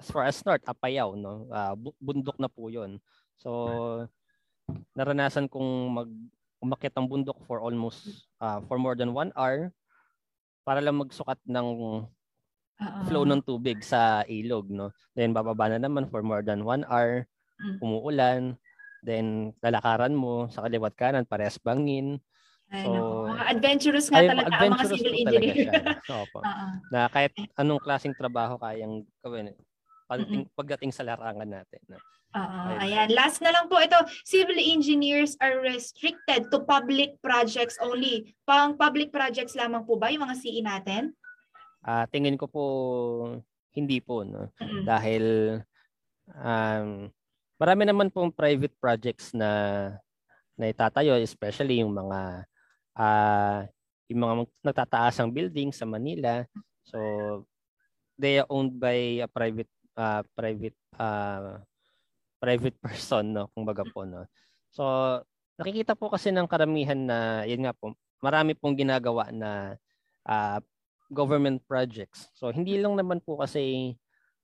as far as north, Apayao, no? Uh, bu- bundok na po yun. So, naranasan kong mag umakyat ng bundok for almost, uh, for more than one hour para lang magsukat ng Oo. flow ng tubig sa ilog, no? Then bababa na naman for more than one hour, Mm. umuulan, then lalakaran mo sa kaliwat kanan, parehas bangin. Ay, So, naku. Mga adventurous nga Ay, talaga ang mga civil engineer. [LAUGHS] Opo. Oo. Na kahit anong klaseng trabaho kayang gawin pagdating, pagdating sa larangan natin. No? Ayun. ayan. Last na lang po ito. Civil engineers are restricted to public projects only. Pang public projects lamang po ba yung mga CE natin? Ah, tingin ko po hindi po no Mm-mm. dahil um, marami naman pong private projects na na itatayo especially yung mga ah yung mga mag- nagtataasang building sa Manila. So they are owned by a private ah, private ah, private [LAUGHS] person no kumbaga po no. So nakikita po kasi ng karamihan na yun nga po marami pong ginagawa na ah, government projects. So hindi lang naman po kasi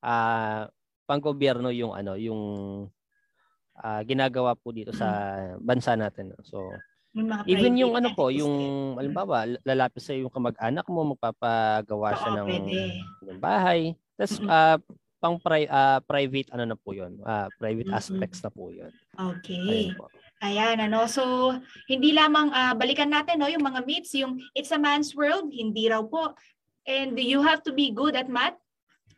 ah panggobyerno yung ano yung ah, ginagawa po dito sa bansa natin. no. So Yung even yung ano po, yung halimbawa lalapit sa yung kamag-anak mo magpapagawa siya ng, ng bahay. Tapos Mm-mm. ah, pang pri- ah, private ano na po 'yon. ah, private aspects na po 'yon. Okay. Ayun po. Ayan, ano. So, hindi lamang ah, balikan natin no, yung mga myths, yung it's a man's world, hindi raw po. And you have to be good at math.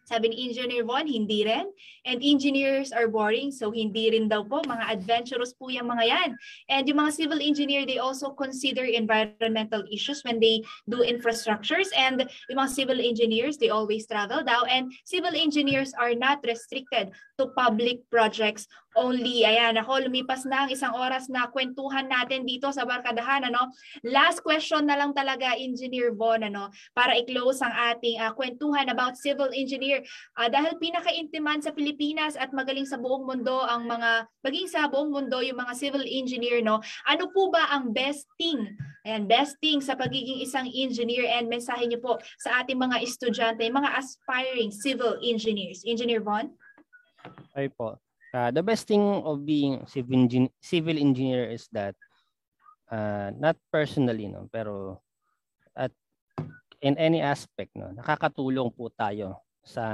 Sabi ni Engineer Von, hindi rin. And engineers are boring, so hindi rin daw po. Mga adventurous po yung mga yan. And yung mga civil engineer, they also consider environmental issues when they do infrastructures. And yung mga civil engineers, they always travel daw. And civil engineers are not restricted to public projects only. Ayan, ako, lumipas na ang isang oras na kwentuhan natin dito sa Barkadahan. Ano? Last question na lang talaga, Engineer Von, ano, para i-close ang ating ah, kwentuhan about civil engineer. Ah, dahil pinaka-intiman sa Pilipinas at magaling sa buong mundo ang mga, maging sa buong mundo yung mga civil engineer, no? Ano po ba ang best thing? Ayan, best thing sa pagiging isang engineer and mensahe niyo po sa ating mga estudyante, mga aspiring civil engineers. Engineer Von? Ay po. Ah, the best thing of being civil, engin- civil engineer is that uh, not personally no, pero at in any aspect no, nakakatulong po tayo sa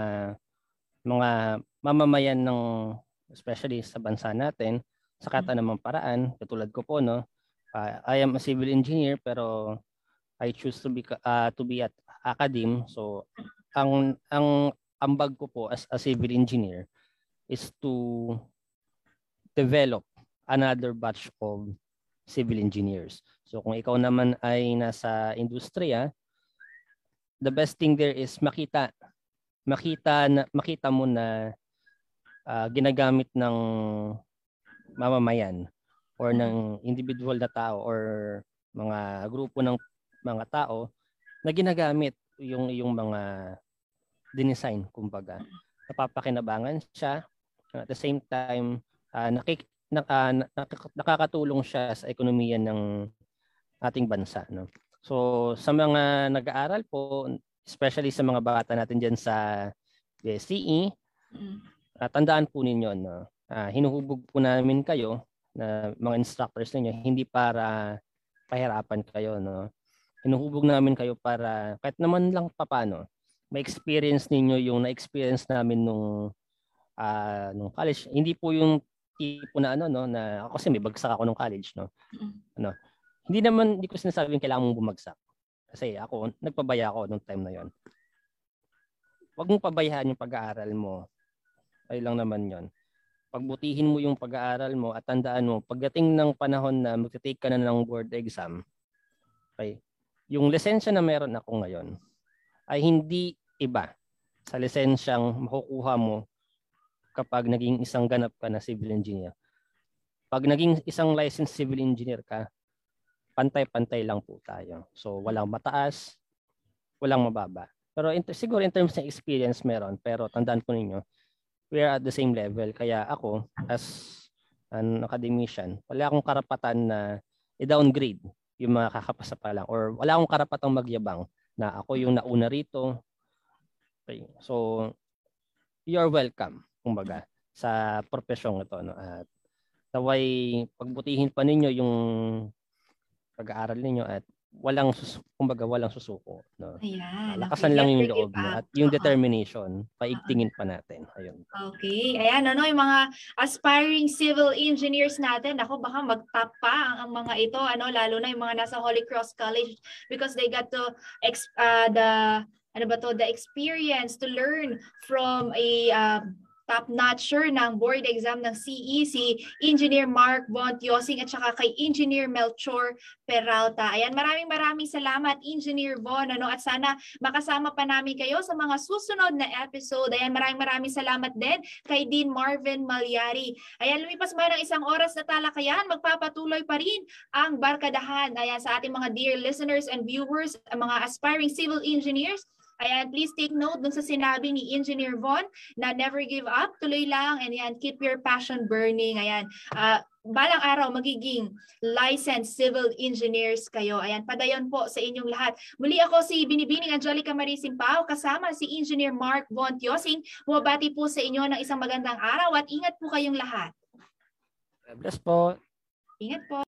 mga mamamayan ng especially sa bansa natin. Sa kahit anumang paraan katulad ko po no ah, I am a civil engineer pero I choose to be ah, to be at academe. So ang ang ambag ko po as a civil engineer is to develop another batch of civil engineers. So kung ikaw naman ay nasa industriya, the best thing there is makita makita na, makita mo na ah, ginagamit ng mamamayan or ng individual na tao or mga grupo ng mga tao na ginagamit yung yung mga dinesign kumbaga napapakinabangan siya at the same time ah, nakik, na, nakak- nakakatulong siya sa ekonomiya ng ating bansa no? So sa mga nag-aaral po especially sa mga bata natin diyan sa BSCE Mm. ah, tandaan po ninyo no? Ah, hinuhubog po namin kayo na mga instructors ninyo hindi para pahirapan kayo no? Hinuhubog namin kayo para kahit naman lang papano ma-experience ninyo yung na-experience namin nung ah nung college hindi po yung tipo na ano no na ako kasi may bagsak ako nung college no Mm. ano hindi naman hindi ko sinasabing kailangan mong bumagsak kasi ako nagpabaya ako nung time na yon Huwag mong pabayaan yung pag-aaral mo. Ay lang naman yon. pagbutihin mo yung pag-aaral mo at tandaan mo, pagdating ng panahon na magte-take ka na ng board exam, okay, yung lisensya na meron ako ngayon ay hindi iba sa lisensyang makukuha mo kapag naging isang ganap ka na civil engineer. Pag naging isang licensed civil engineer ka, pantay-pantay lang po tayo. So walang mataas, walang mababa. Pero in, siguro in terms ng experience meron, pero tandaan po ninyo, we are at the same level. Kaya ako, as an academician, wala akong karapatan na i-downgrade yung mga kakapasa pa lang or wala akong karapatang magyabang na ako yung nauna rito. Okay. So, you're welcome, kumbaga, sa profesyong ito. No? At naway pagbutihin pa ninyo yung pag-aaral ninyo at walang sus kumbaga walang susuko no Ayan. lakasan okay, lang yung loob up. at yung Oo. determination paigtingin pa natin ayun Okay. Ayan, ano, yung mga aspiring civil engineers natin, ako baka mag-top pa ang, ang mga ito, ano, lalo na yung mga nasa Holy Cross College because they got to, ex, uh, the, ano ba to, the experience to learn from a uh, top-notcher ng board exam ng CE, si Engineer Mark Von Tiosing at saka kay Engineer Melchor Peralta. Ayan, maraming maraming salamat Engineer Von, ano, at sana makasama pa namin kayo sa mga susunod na episode. Ayan, maraming maraming salamat din kay Dean Marvin Malyari. Ayan, lumipas ba ng isang oras na talakayan, magpapatuloy pa rin ang barkadahan. Ayan, sa ating mga dear listeners and viewers, mga aspiring civil engineers, Ayan, please take note dun sa sinabi ni Engineer Von na never give up, tuloy lang, and yan, keep your passion burning. Ayan, ah, balang araw magiging licensed civil engineers kayo. Ayan, padayon po sa inyong lahat. Muli ako si Binibining Angelica Marie Simpao, kasama si Engineer Mark Von Tiosing. Bumabati po sa inyo ng isang magandang araw at ingat po kayong lahat. Bless po Ingat po.